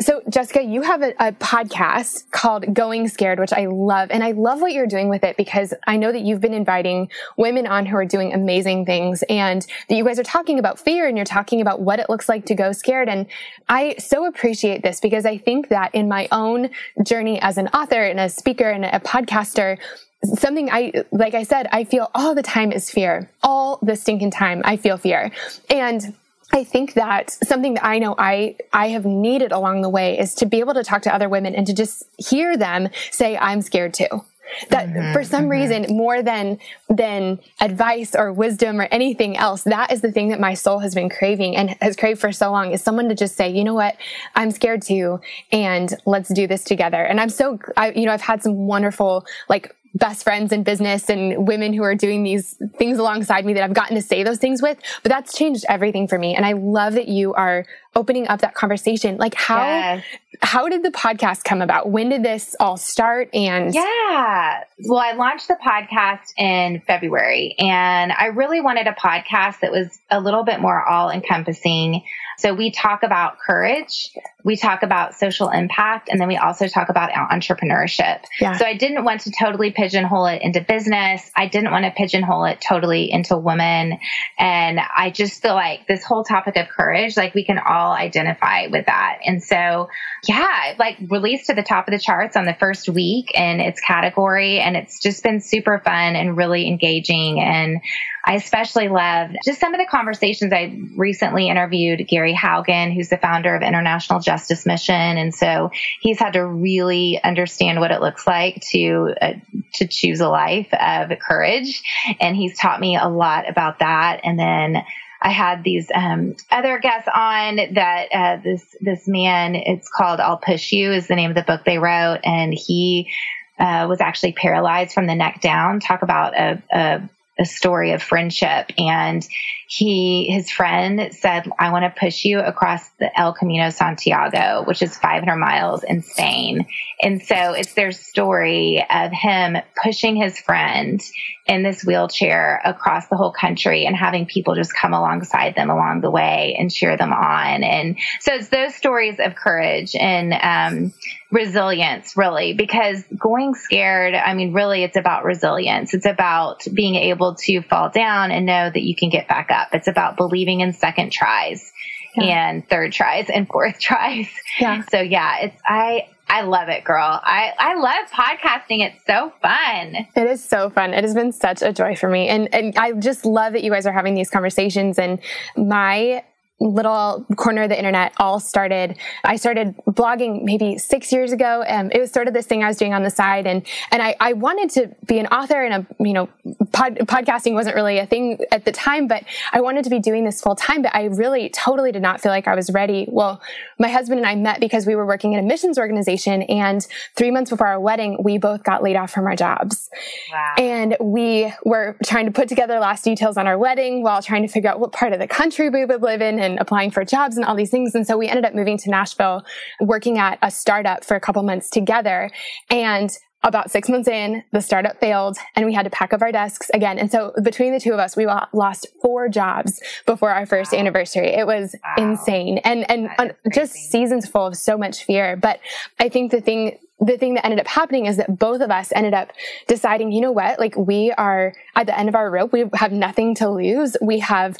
So, Jessica, you have a, a, podcast called Going Scared, which I love. And I love what you're doing with it because I know that you've been inviting women on who are doing amazing things and that you guys are talking about fear and you're talking about what it looks like to go scared. And I so appreciate this because I think that in my own journey as an author and a speaker and a podcaster, something I, like I said, I feel all the time is fear. All the stinking time, I feel fear. And I think that something that I know I, I have needed along the way is to be able to talk to other women and to just hear them say, I'm scared too. That mm-hmm, for some mm-hmm. reason, more than, than advice or wisdom or anything else, that is the thing that my soul has been craving and has craved for so long is someone to just say, you know what? I'm scared too. And let's do this together. And I'm so, I, you know, I've had some wonderful, like, best friends in business and women who are doing these things alongside me that I've gotten to say those things with. But that's changed everything for me. And I love that you are opening up that conversation. Like how yes. how did the podcast come about? When did this all start? And yeah, well, I launched the podcast in February, and I really wanted a podcast that was a little bit more all encompassing. So we talk about courage, we talk about social impact, and then we also talk about entrepreneurship. Yeah. So I didn't want to totally pigeonhole it into business. I didn't want to pigeonhole it totally into women. And I just feel like this whole topic of courage, like we can all identify with that. And so, yeah, like released to the top of the charts on the first week in its category. And it's just been super fun and really engaging. And I especially loved just some of the conversations I recently interviewed Gary Haugen, who's the founder of International Justice Mission. And so he's had to really understand what it looks like to, uh, to choose a life of courage. And he's taught me a lot about that. And then I had these um, other guests on that uh, this this man. It's called "I'll Push You" is the name of the book they wrote, and he uh, was actually paralyzed from the neck down. Talk about a, a a story of friendship. And he, his friend said, I want to push you across the El Camino Santiago, which is 500 miles in Spain. And so it's their story of him pushing his friend in this wheelchair across the whole country and having people just come alongside them along the way and cheer them on. And so it's those stories of courage and um, resilience, really, because going scared, I mean, really, it's about resilience. It's about being able to fall down and know that you can get back up. It's about believing in second tries. Yeah. and third tries and fourth tries. Yeah. So yeah, it's I I love it, girl. I, I love podcasting. It's so fun. It is so fun. It has been such a joy for me. And, and I just love that you guys are having these conversations. And my little corner of the internet all started. I started blogging maybe six years ago. and it was sort of this thing I was doing on the side. And, and I, I wanted to be an author and a, you know, pod, podcasting wasn't really a thing at the time, but I wanted to be doing this full time. But I really totally did not feel like I was ready. Well, my husband and I met because we were working in a missions organization. And three months before our wedding, we both got laid off from our jobs. Wow. And we were trying to put together last details on our wedding while trying to figure out what part of the country we would live in and applying for jobs and all these things. And so we ended up moving to Nashville, working at a startup for a couple months together. And about six months in, the startup failed and we had to pack up our desks again. And so between the two of us, we lost four jobs before our first wow. anniversary. It was wow. insane and, and just seasons full of so much fear. But I think the thing the thing that ended up happening is that both of us ended up deciding, you know what? Like we are at the end of our rope. We have nothing to lose. We have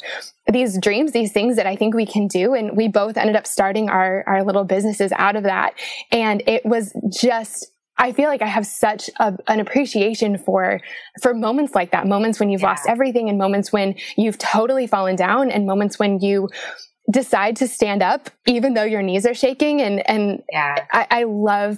these dreams, these things that I think we can do. And we both ended up starting our, our little businesses out of that. And it was just, I feel like I have such a, an appreciation for, for moments like that, moments when you've yeah. lost everything and moments when you've totally fallen down and moments when you decide to stand up, even though your knees are shaking. And, and yeah. I, I love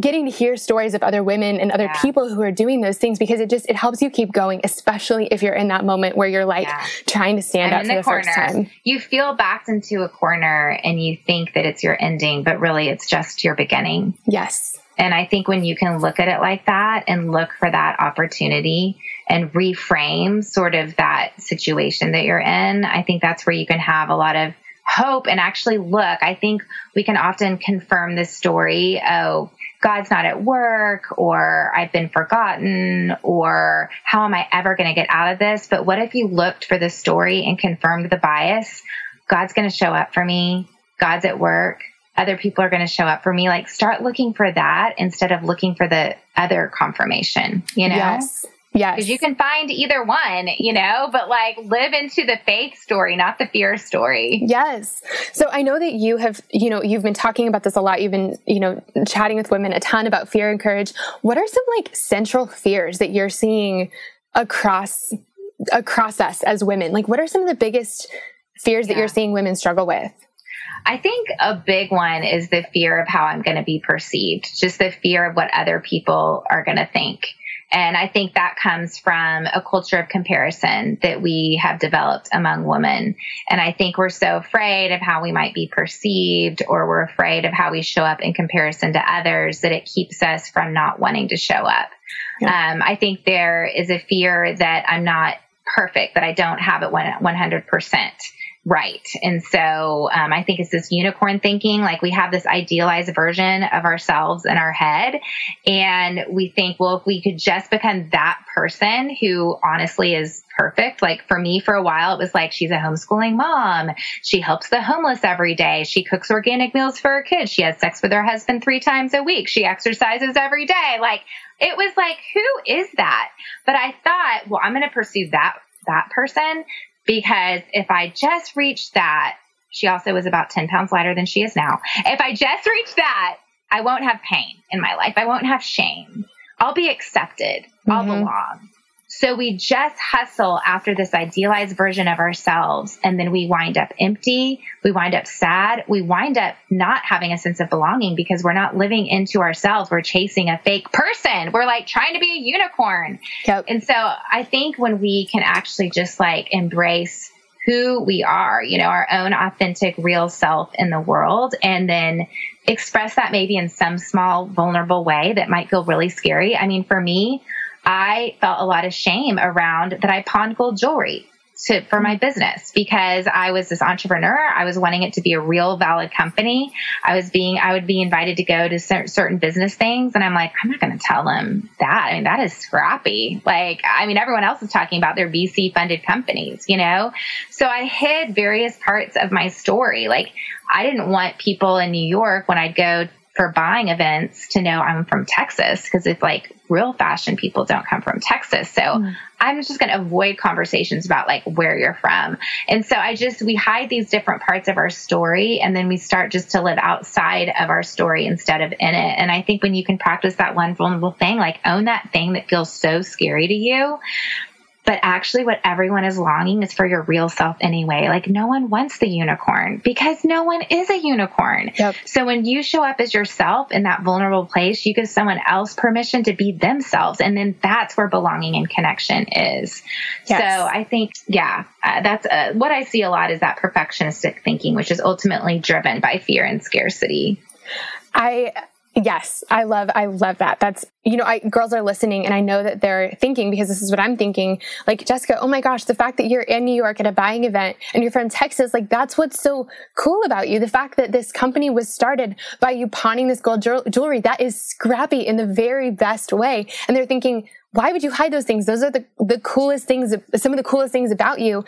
getting to hear stories of other women and other yeah. people who are doing those things because it just it helps you keep going especially if you're in that moment where you're like yeah. trying to stand up for the, the first time you feel backed into a corner and you think that it's your ending but really it's just your beginning yes and i think when you can look at it like that and look for that opportunity and reframe sort of that situation that you're in i think that's where you can have a lot of hope and actually look i think we can often confirm this story oh God's not at work or I've been forgotten or how am I ever going to get out of this? But what if you looked for the story and confirmed the bias? God's going to show up for me. God's at work. Other people are going to show up for me. Like start looking for that instead of looking for the other confirmation, you know? Yes. Yes. Because you can find either one, you know, but like live into the faith story, not the fear story. Yes. So I know that you have, you know, you've been talking about this a lot. You've been, you know, chatting with women a ton about fear and courage. What are some like central fears that you're seeing across across us as women? Like what are some of the biggest fears yeah. that you're seeing women struggle with? I think a big one is the fear of how I'm going to be perceived, just the fear of what other people are going to think. And I think that comes from a culture of comparison that we have developed among women. And I think we're so afraid of how we might be perceived or we're afraid of how we show up in comparison to others that it keeps us from not wanting to show up. Yeah. Um, I think there is a fear that I'm not perfect, that I don't have it 100% right. And so um, I think it's this unicorn thinking. Like we have this idealized version of ourselves in our head. And we think, well, if we could just become that person who honestly is perfect. Like for me, for a while, it was like she's a homeschooling mom. She helps the homeless every day. She cooks organic meals for her kids. She has sex with her husband three times a week. She exercises every day. Like it was like, who is that? But I thought, well, I'm going to pursue that that person because if I just reach that, she also was about 10 pounds lighter than she is now. If I just reach that, I won't have pain in my life. I won't have shame. I'll be accepted. Mm-hmm. I'll belong. So we just hustle after this idealized version of ourselves. And then we wind up empty. We wind up sad. We wind up not having a sense of belonging because we're not living into ourselves. We're chasing a fake person. We're like trying to be a unicorn. Yep. And so I think when we can actually just like embrace who we are, you know, our own authentic, real self in the world, and then express that maybe in some small, vulnerable way that might feel really scary. I mean, for me, I felt a lot of shame around that I pawned gold jewelry to, for my business because I was this entrepreneur. I was wanting it to be a real valid company. I was being, I would be invited to go to certain business things. And I'm like, I'm not going to tell them that. I mean, that is scrappy. Like, I mean, everyone else is talking about their VC funded companies, you know? So I hid various parts of my story. Like, I didn't want people in New York when I'd go for buying events to know I'm from Texas because it's like real fashion people don't come from Texas. So mm. I'm just going to avoid conversations about like where you're from. And so I just, we hide these different parts of our story and then we start just to live outside of our story instead of in it. And I think when you can practice that one vulnerable thing, like own that thing that feels so scary to you, But actually, what everyone is longing is for your real self anyway. Like, no one wants the unicorn because no one is a unicorn. Yep. So, when you show up as yourself in that vulnerable place, you give someone else permission to be themselves. And then that's where belonging and connection is. Yes. So, I think, yeah, uh, that's uh, what I see a lot is that perfectionistic thinking, which is ultimately driven by fear and scarcity. I Yes, I love I love that. That's you know, I girls are listening and I know that they're thinking because this is what I'm thinking. Like Jessica, oh my gosh, the fact that you're in New York at a buying event and you're from Texas, like that's what's so cool about you. The fact that this company was started by you pawning this gold jewelry, that is scrappy in the very best way. And they're thinking, why would you hide those things? Those are the the coolest things, some of the coolest things about you.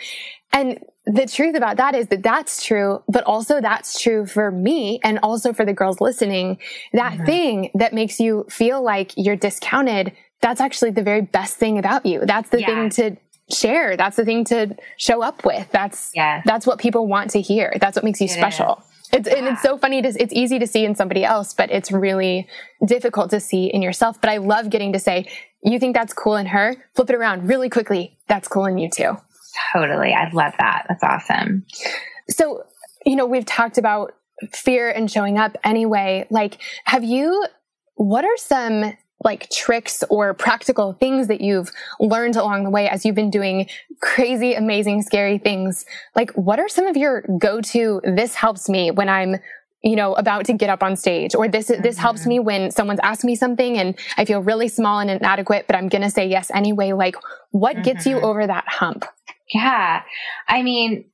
And the truth about that is that that's true, but also that's true for me and also for the girls listening. That mm-hmm. thing that makes you feel like you're discounted, that's actually the very best thing about you. That's the yeah. thing to share. That's the thing to show up with. That's, yeah. that's what people want to hear. That's what makes you it special. It's, yeah. and it's so funny to, it's easy to see in somebody else, but it's really difficult to see in yourself. But I love getting to say, you think that's cool in her? Flip it around really quickly. That's cool in you too. Totally. I love that. That's awesome. So, you know, we've talked about fear and showing up anyway. Like, have you, what are some like tricks or practical things that you've learned along the way as you've been doing crazy, amazing, scary things? Like, what are some of your go to, this helps me when I'm you know, about to get up on stage or this, mm-hmm. this helps me when someone's asked me something and I feel really small and inadequate, but I'm going to say yes anyway. Like what mm-hmm. gets you mm-hmm. over that hump? Yeah. I mean,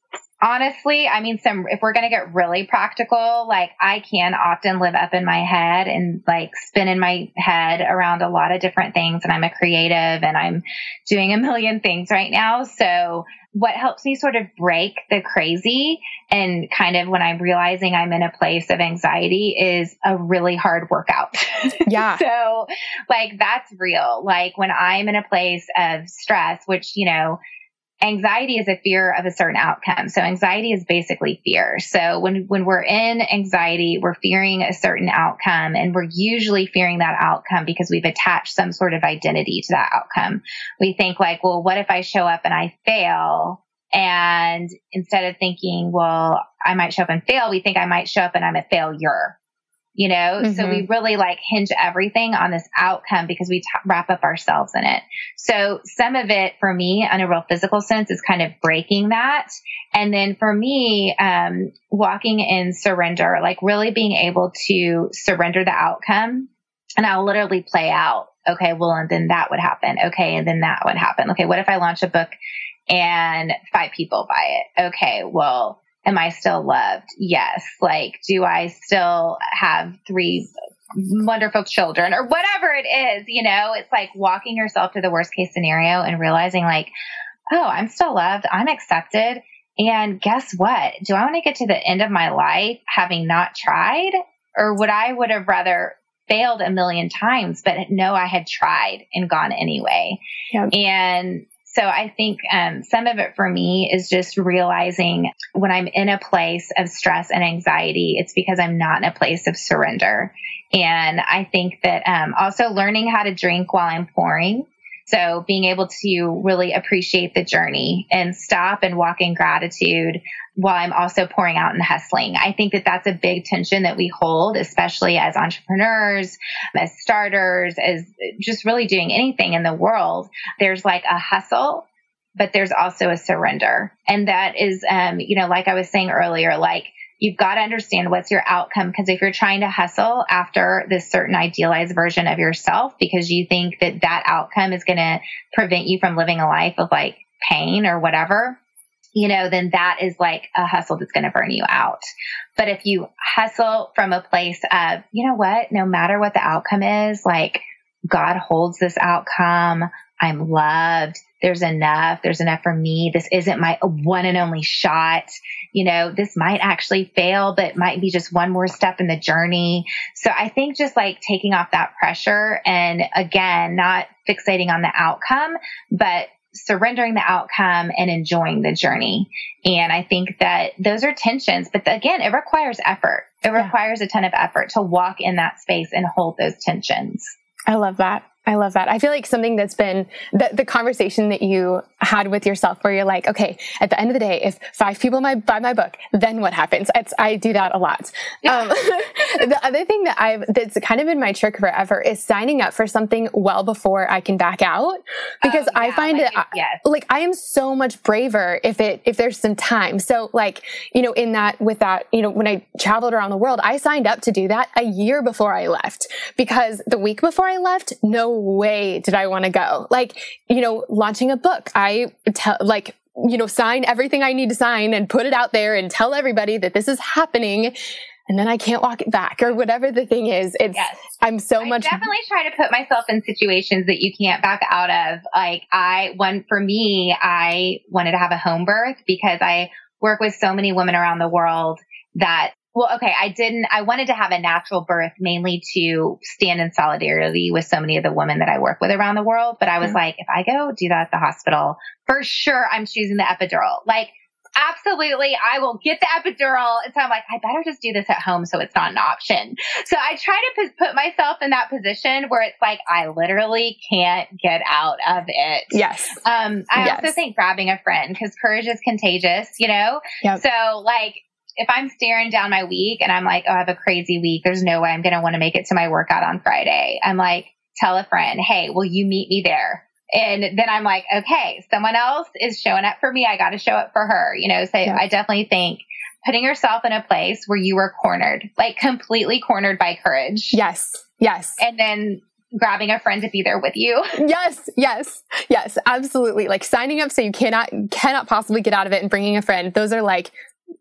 honestly, I mean, some, if we're going to get really practical, like I can often live up in my head and like spin in my head around a lot of different things. And I'm a creative and I'm doing a million things right now. So what helps me sort of break the crazy and kind of when I'm realizing I'm in a place of anxiety is a really hard workout. Yeah. so like that's real. Like when I'm in a place of stress, which, you know, anxiety is a fear of a certain outcome. So anxiety is basically fear. So when, when we're in anxiety, we're fearing a certain outcome and we're usually fearing that outcome because we've attached some sort of identity to that outcome. We think like, well, what if I show up and I fail? And instead of thinking, well, I might show up and fail, we think I might show up and I'm a failure you know? Mm-hmm. So we mm-hmm. really like hinge everything on this outcome because we t- wrap up ourselves in it. So some of it for me on a real physical sense is kind of breaking that. And then for me, um, walking in surrender, like really being able to surrender the outcome and I'll literally play out. Okay. Well, and then that would happen. Okay. And then that would happen. Okay. What if I launch a book and five people buy it? Okay. Well, am I still loved? Yes. Like, do I still have three wonderful children or whatever it is? You know, it's like walking yourself to the worst case scenario and realizing, like, oh, I'm still loved. I'm accepted. And guess what? Do I want to get to the end of my life having not tried? Or would I would have rather failed a million times, but know I had tried and gone anyway? Yep. And so I think um, some of it for me is just realizing when I'm in a place of stress and anxiety, it's because I'm not in a place of surrender. And I think that um, also learning how to drink while I'm pouring. So being able to really appreciate the journey and stop and walk in gratitude while I'm also pouring out and hustling. I think that that's a big tension that we hold, especially as entrepreneurs, as starters, as just really doing anything in the world. There's like a hustle, but there's also a surrender. And that is, um, you know, like I was saying earlier, like you've got to understand what's your outcome. Because if you're trying to hustle after this certain idealized version of yourself, because you think that that outcome is going to prevent you from living a life of like pain or whatever, you know, then that is like a hustle that's going to burn you out. But if you hustle from a place of, you know what, no matter what the outcome is, like God holds this outcome. I'm loved. There's enough. There's enough for me. This isn't my one and only shot. You know, this might actually fail, but might be just one more step in the journey. So I think just like taking off that pressure and again, not fixating on the outcome, but surrendering the outcome and enjoying the journey. And I think that those are tensions, but again, it requires effort. It yeah. requires a ton of effort to walk in that space and hold those tensions. I love that. I love that. I feel like something that's been the, the conversation that you had with yourself where you're like, okay, at the end of the day, if five people my, buy my book, then what happens? It's, I do that a lot. Um, the other thing that I've, that's kind of been my trick forever is signing up for something well before I can back out because oh, yeah, I find like it, yes. like I am so much braver if it, if there's some time. So like, you know, in that, with that, you know, when I traveled around the world, I signed up to do that a year before I left because the week before I left, no way did I want to go. Like, you know, launching a book, I tell, like, you know, sign everything I need to sign and put it out there and tell everybody that this is happening. And then I can't walk it back or whatever the thing is. It's, yes. I'm so I much. definitely try to put myself in situations that you can't back out of. Like I, one, for me, I wanted to have a home birth because I work with so many women around the world that well, okay, I didn't, I wanted to have a natural birth mainly to stand in solidarity with so many of the women that I work with around the world. But I was mm-hmm. like, if I go do that at the hospital, for sure I'm choosing the epidural. Like, absolutely, I will get the epidural. And so I'm like, I better just do this at home so it's not an option. So I try to p- put myself in that position where it's like, I literally can't get out of it. Yes. Um, I yes. also think grabbing a friend because courage is contagious, you know? Yep. So like, if I'm staring down my week and I'm like, oh, I have a crazy week, there's no way I'm going to want to make it to my workout on Friday. I'm like, tell a friend, hey, will you meet me there? And then I'm like, okay, someone else is showing up for me. I got to show up for her, you know? So yeah. I definitely think putting yourself in a place where you were cornered, like completely cornered by courage. Yes. Yes. And then grabbing a friend to be there with you. Yes, yes, yes, absolutely. Like signing up so you cannot cannot possibly get out of it and bringing a friend. Those are like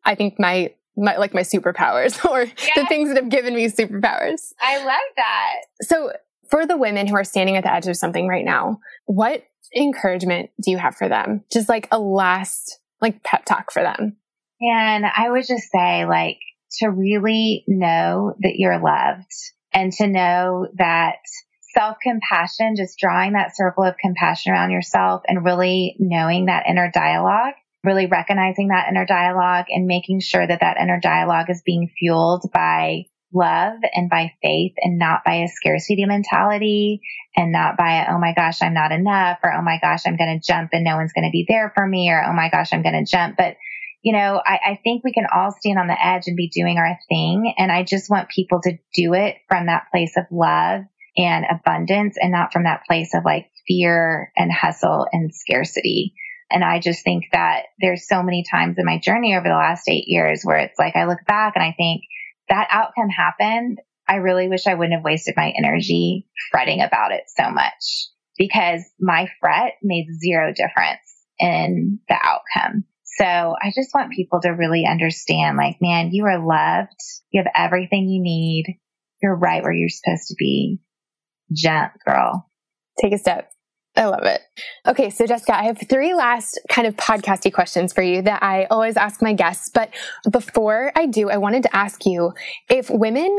I think my my like my superpowers or yes. the things that have given me superpowers. I love that. So for the women who are standing at the edge of something right now, what encouragement do you have for them? Just like a last like pep talk for them. And I would just say like to really know that you're loved and to know that self compassion, just drawing that circle of compassion around yourself and really knowing that inner dialogue really recognizing that inner dialogue and making sure that that inner dialogue is being fueled by love and by faith and not by a scarcity mentality and not by, a, oh my gosh, I'm not enough or, oh my gosh, I'm going to jump and no one's going to be there for me or, oh my gosh, I'm going to jump. But, you know, I, I think we can all stand on the edge and be doing our thing. And I just want people to do it from that place of love and abundance and not from that place of like fear and hustle and scarcity. And I just think that there's so many times in my journey over the last eight years where it's like I look back and I think that outcome happened. I really wish I wouldn't have wasted my energy fretting about it so much because my fret made zero difference in the outcome. So I just want people to really understand like, man, you are loved. You have everything you need. You're right where you're supposed to be. Jump, girl. Take a step. I love it. Okay, so Jessica, I have three last kind of podcasty questions for you that I always ask my guests. But before I do, I wanted to ask you if women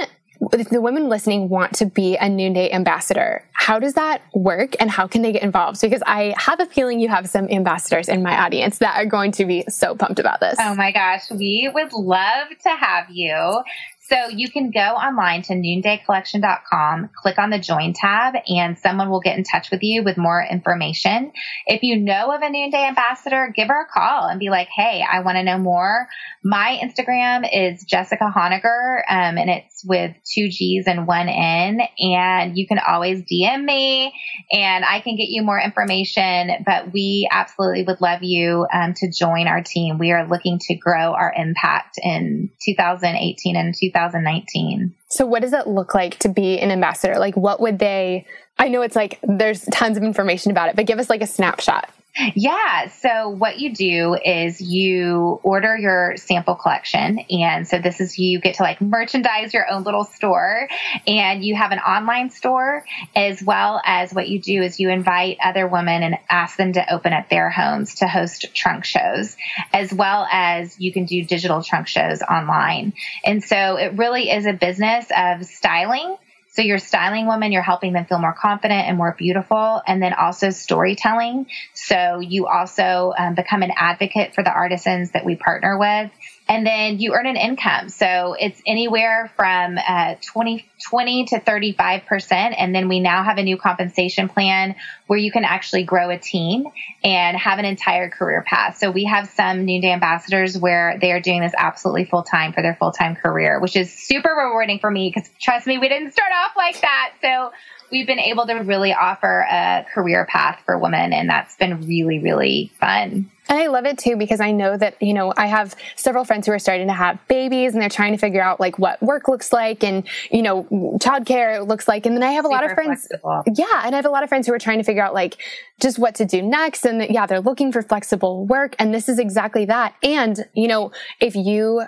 if the women listening want to be a noonday ambassador, how does that work and how can they get involved? Because I have a feeling you have some ambassadors in my audience that are going to be so pumped about this. Oh my gosh, we would love to have you. So you can go online to noondaycollection.com, click on the join tab, and someone will get in touch with you with more information. If you know of a Noonday ambassador, give her a call and be like, hey, I want to know more. My Instagram is Jessica Honegger, um, and it's with two G's and one N. And you can always DM me and I can get you more information. But we absolutely would love you um, to join our team. We are looking to grow our impact in 2018 and 2019. 2019. So, what does it look like to be an ambassador? Like, what would they? I know it's like there's tons of information about it, but give us like a snapshot. Yeah. So what you do is you order your sample collection. And so this is you get to like merchandise your own little store and you have an online store as well as what you do is you invite other women and ask them to open up their homes to host trunk shows as well as you can do digital trunk shows online. And so it really is a business of styling so you're styling women, you're helping them feel more confident and more beautiful, and then also storytelling. So you also um, become an advocate for the artisans that we partner with. and then you earn an income. So it's anywhere from uh, 20, 20 to 35%. And then we now have a new compensation plan where you can actually grow a team and have an entire career path. So we have some Noonday ambassadors where they are doing this absolutely full time for their full time career, which is super rewarding for me because trust me, we didn't start off like that. So we've been able to really offer a career path for women and that's been really, really fun. And I love it too because I know that, you know, I have several friends who are starting to have babies and they're trying to figure out like what work looks like and, you know, childcare looks like. And then I have a Super lot of friends. Flexible. Yeah. And I have a lot of friends who are trying to figure out like just what to do next. And yeah, they're looking for flexible work. And this is exactly that. And, you know, if you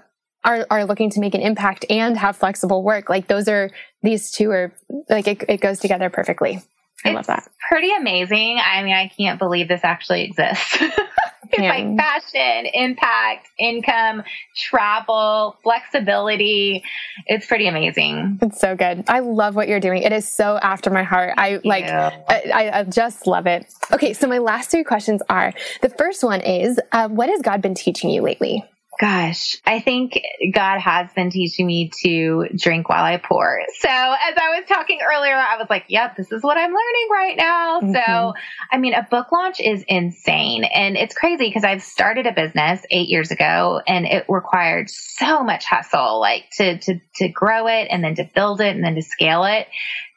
are, are looking to make an impact and have flexible work, like those are, these two are like, it, it goes together perfectly. I it's love that. Pretty amazing. I mean, I can't believe this actually exists. it's yeah. like fashion, impact, income, travel, flexibility. It's pretty amazing. It's so good. I love what you're doing. It is so after my heart. I like, I, I, just love it. Okay. So my last three questions are the first one is, uh, what has God been teaching you lately? Gosh, I think God has been teaching me to drink while I pour. So as I was talking earlier, I was like, yep, this is what I'm learning right now. Mm-hmm. So, I mean, a book launch is insane and it's crazy because I've started a business eight years ago and it required so much hustle, like to, to, to grow it and then to build it and then to scale it.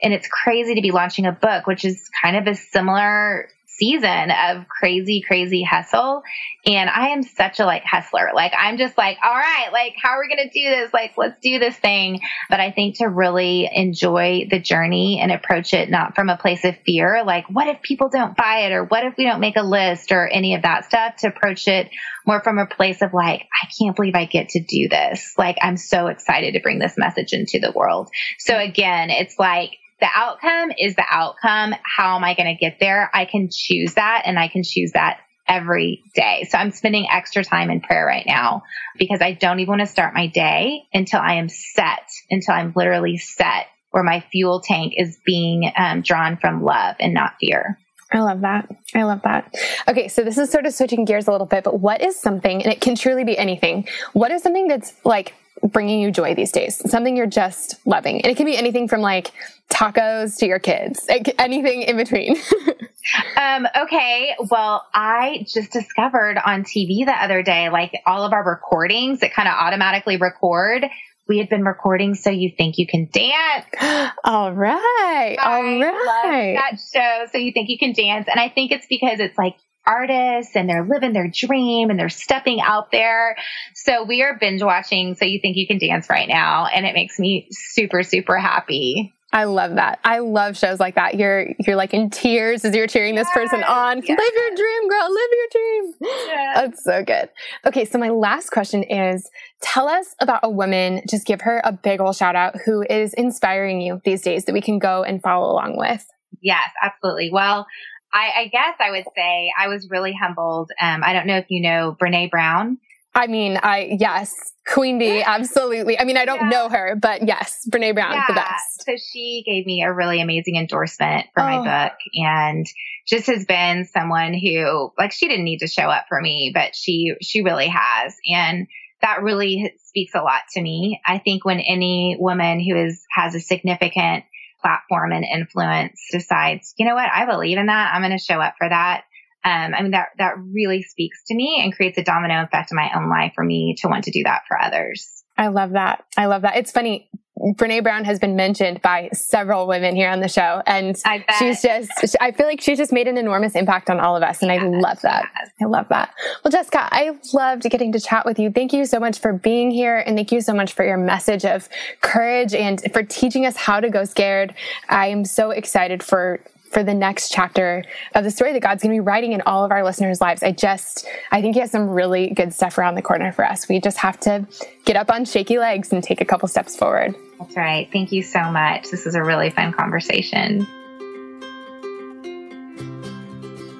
And it's crazy to be launching a book, which is kind of a similar season of crazy, crazy hustle. And I am such a like hustler. Like I'm just like, all right, like how are we going to do this? Like let's do this thing. But I think to really enjoy the journey and approach it not from a place of fear, like what if people don't buy it or what if we don't make a list or any of that stuff to approach it more from a place of like, I can't believe I get to do this. Like I'm so excited to bring this message into the world. So again, it's like, the outcome is the outcome. How am I going to get there? I can choose that and I can choose that every day. So I'm spending extra time in prayer right now because I don't even want to start my day until I am set, until I'm literally set where my fuel tank is being um, drawn from love and not fear. I love that. I love that. Okay, so this is sort of switching gears a little bit, but what is something, and it can truly be anything, what is something that's like bringing you joy these days? Something you're just loving. And it can be anything from like tacos to your kids, like anything in between. um, okay. Well, I just discovered on TV the other day, like all of our recordings that kind of automatically record. We had been recording So You Think You Can Dance. all right. All right. that show, So You Think You Can Dance. And I think it's because it's like artists and they're living their dream and they're stepping out there. So we are binge watching So You Think You Can Dance right now. And it makes me super, super happy. I love that. I love shows like that. You're you're like in tears as you're cheering yes, this person on. Yes. Live your dream, girl. Live your dream. Yes. That's so good. Okay, so my last question is tell us about a woman, just give her a big old shout out who is inspiring you these days that we can go and follow along with. Yes, absolutely. Well, I, I guess I would say I was really humbled. Um, I don't know if you know Brene Brown. I mean, I, yes, Queen Bee, absolutely. I mean, I don't yeah. know her, but yes, Brene Brown, yeah. the best. So she gave me a really amazing endorsement for oh. my book and just has been someone who, like, she didn't need to show up for me, but she, she really has. And that really speaks a lot to me. I think when any woman who is, has a significant platform and influence decides, you know what, I believe in that. I'm going to show up for that. Um, I mean, that, that really speaks to me and creates a domino effect in my own life for me to want to do that for others. I love that. I love that. It's funny. Brene Brown has been mentioned by several women here on the show. And she's just, I feel like she's just made an enormous impact on all of us. And yes, I love that. Yes. I love that. Well, Jessica, I loved getting to chat with you. Thank you so much for being here. And thank you so much for your message of courage and for teaching us how to go scared. I am so excited for for the next chapter of the story that God's going to be writing in all of our listeners' lives. I just, I think He has some really good stuff around the corner for us. We just have to get up on shaky legs and take a couple steps forward. That's right. Thank you so much. This is a really fun conversation.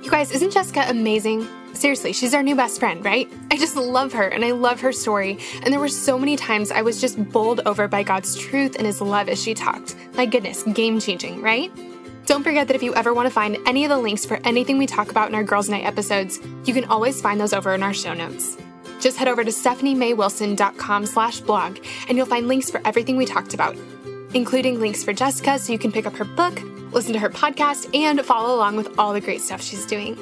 You guys, isn't Jessica amazing? Seriously, she's our new best friend, right? I just love her and I love her story. And there were so many times I was just bowled over by God's truth and His love as she talked. My goodness, game changing, right? Don't forget that if you ever want to find any of the links for anything we talk about in our Girls Night episodes, you can always find those over in our show notes. Just head over to stephaniemaywilson.com slash blog and you'll find links for everything we talked about, including links for Jessica so you can pick up her book, listen to her podcast, and follow along with all the great stuff she's doing.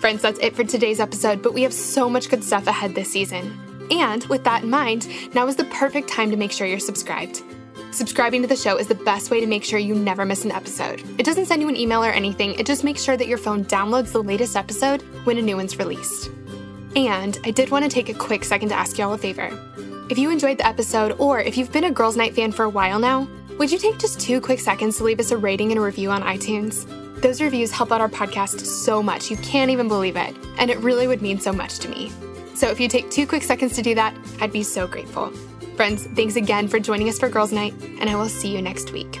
Friends, that's it for today's episode, but we have so much good stuff ahead this season. And with that in mind, now is the perfect time to make sure you're subscribed. Subscribing to the show is the best way to make sure you never miss an episode. It doesn't send you an email or anything, it just makes sure that your phone downloads the latest episode when a new one's released. And I did want to take a quick second to ask y'all a favor. If you enjoyed the episode, or if you've been a Girls Night fan for a while now, would you take just two quick seconds to leave us a rating and a review on iTunes? Those reviews help out our podcast so much, you can't even believe it, and it really would mean so much to me. So if you take two quick seconds to do that, I'd be so grateful. Friends, thanks again for joining us for Girls Night, and I will see you next week.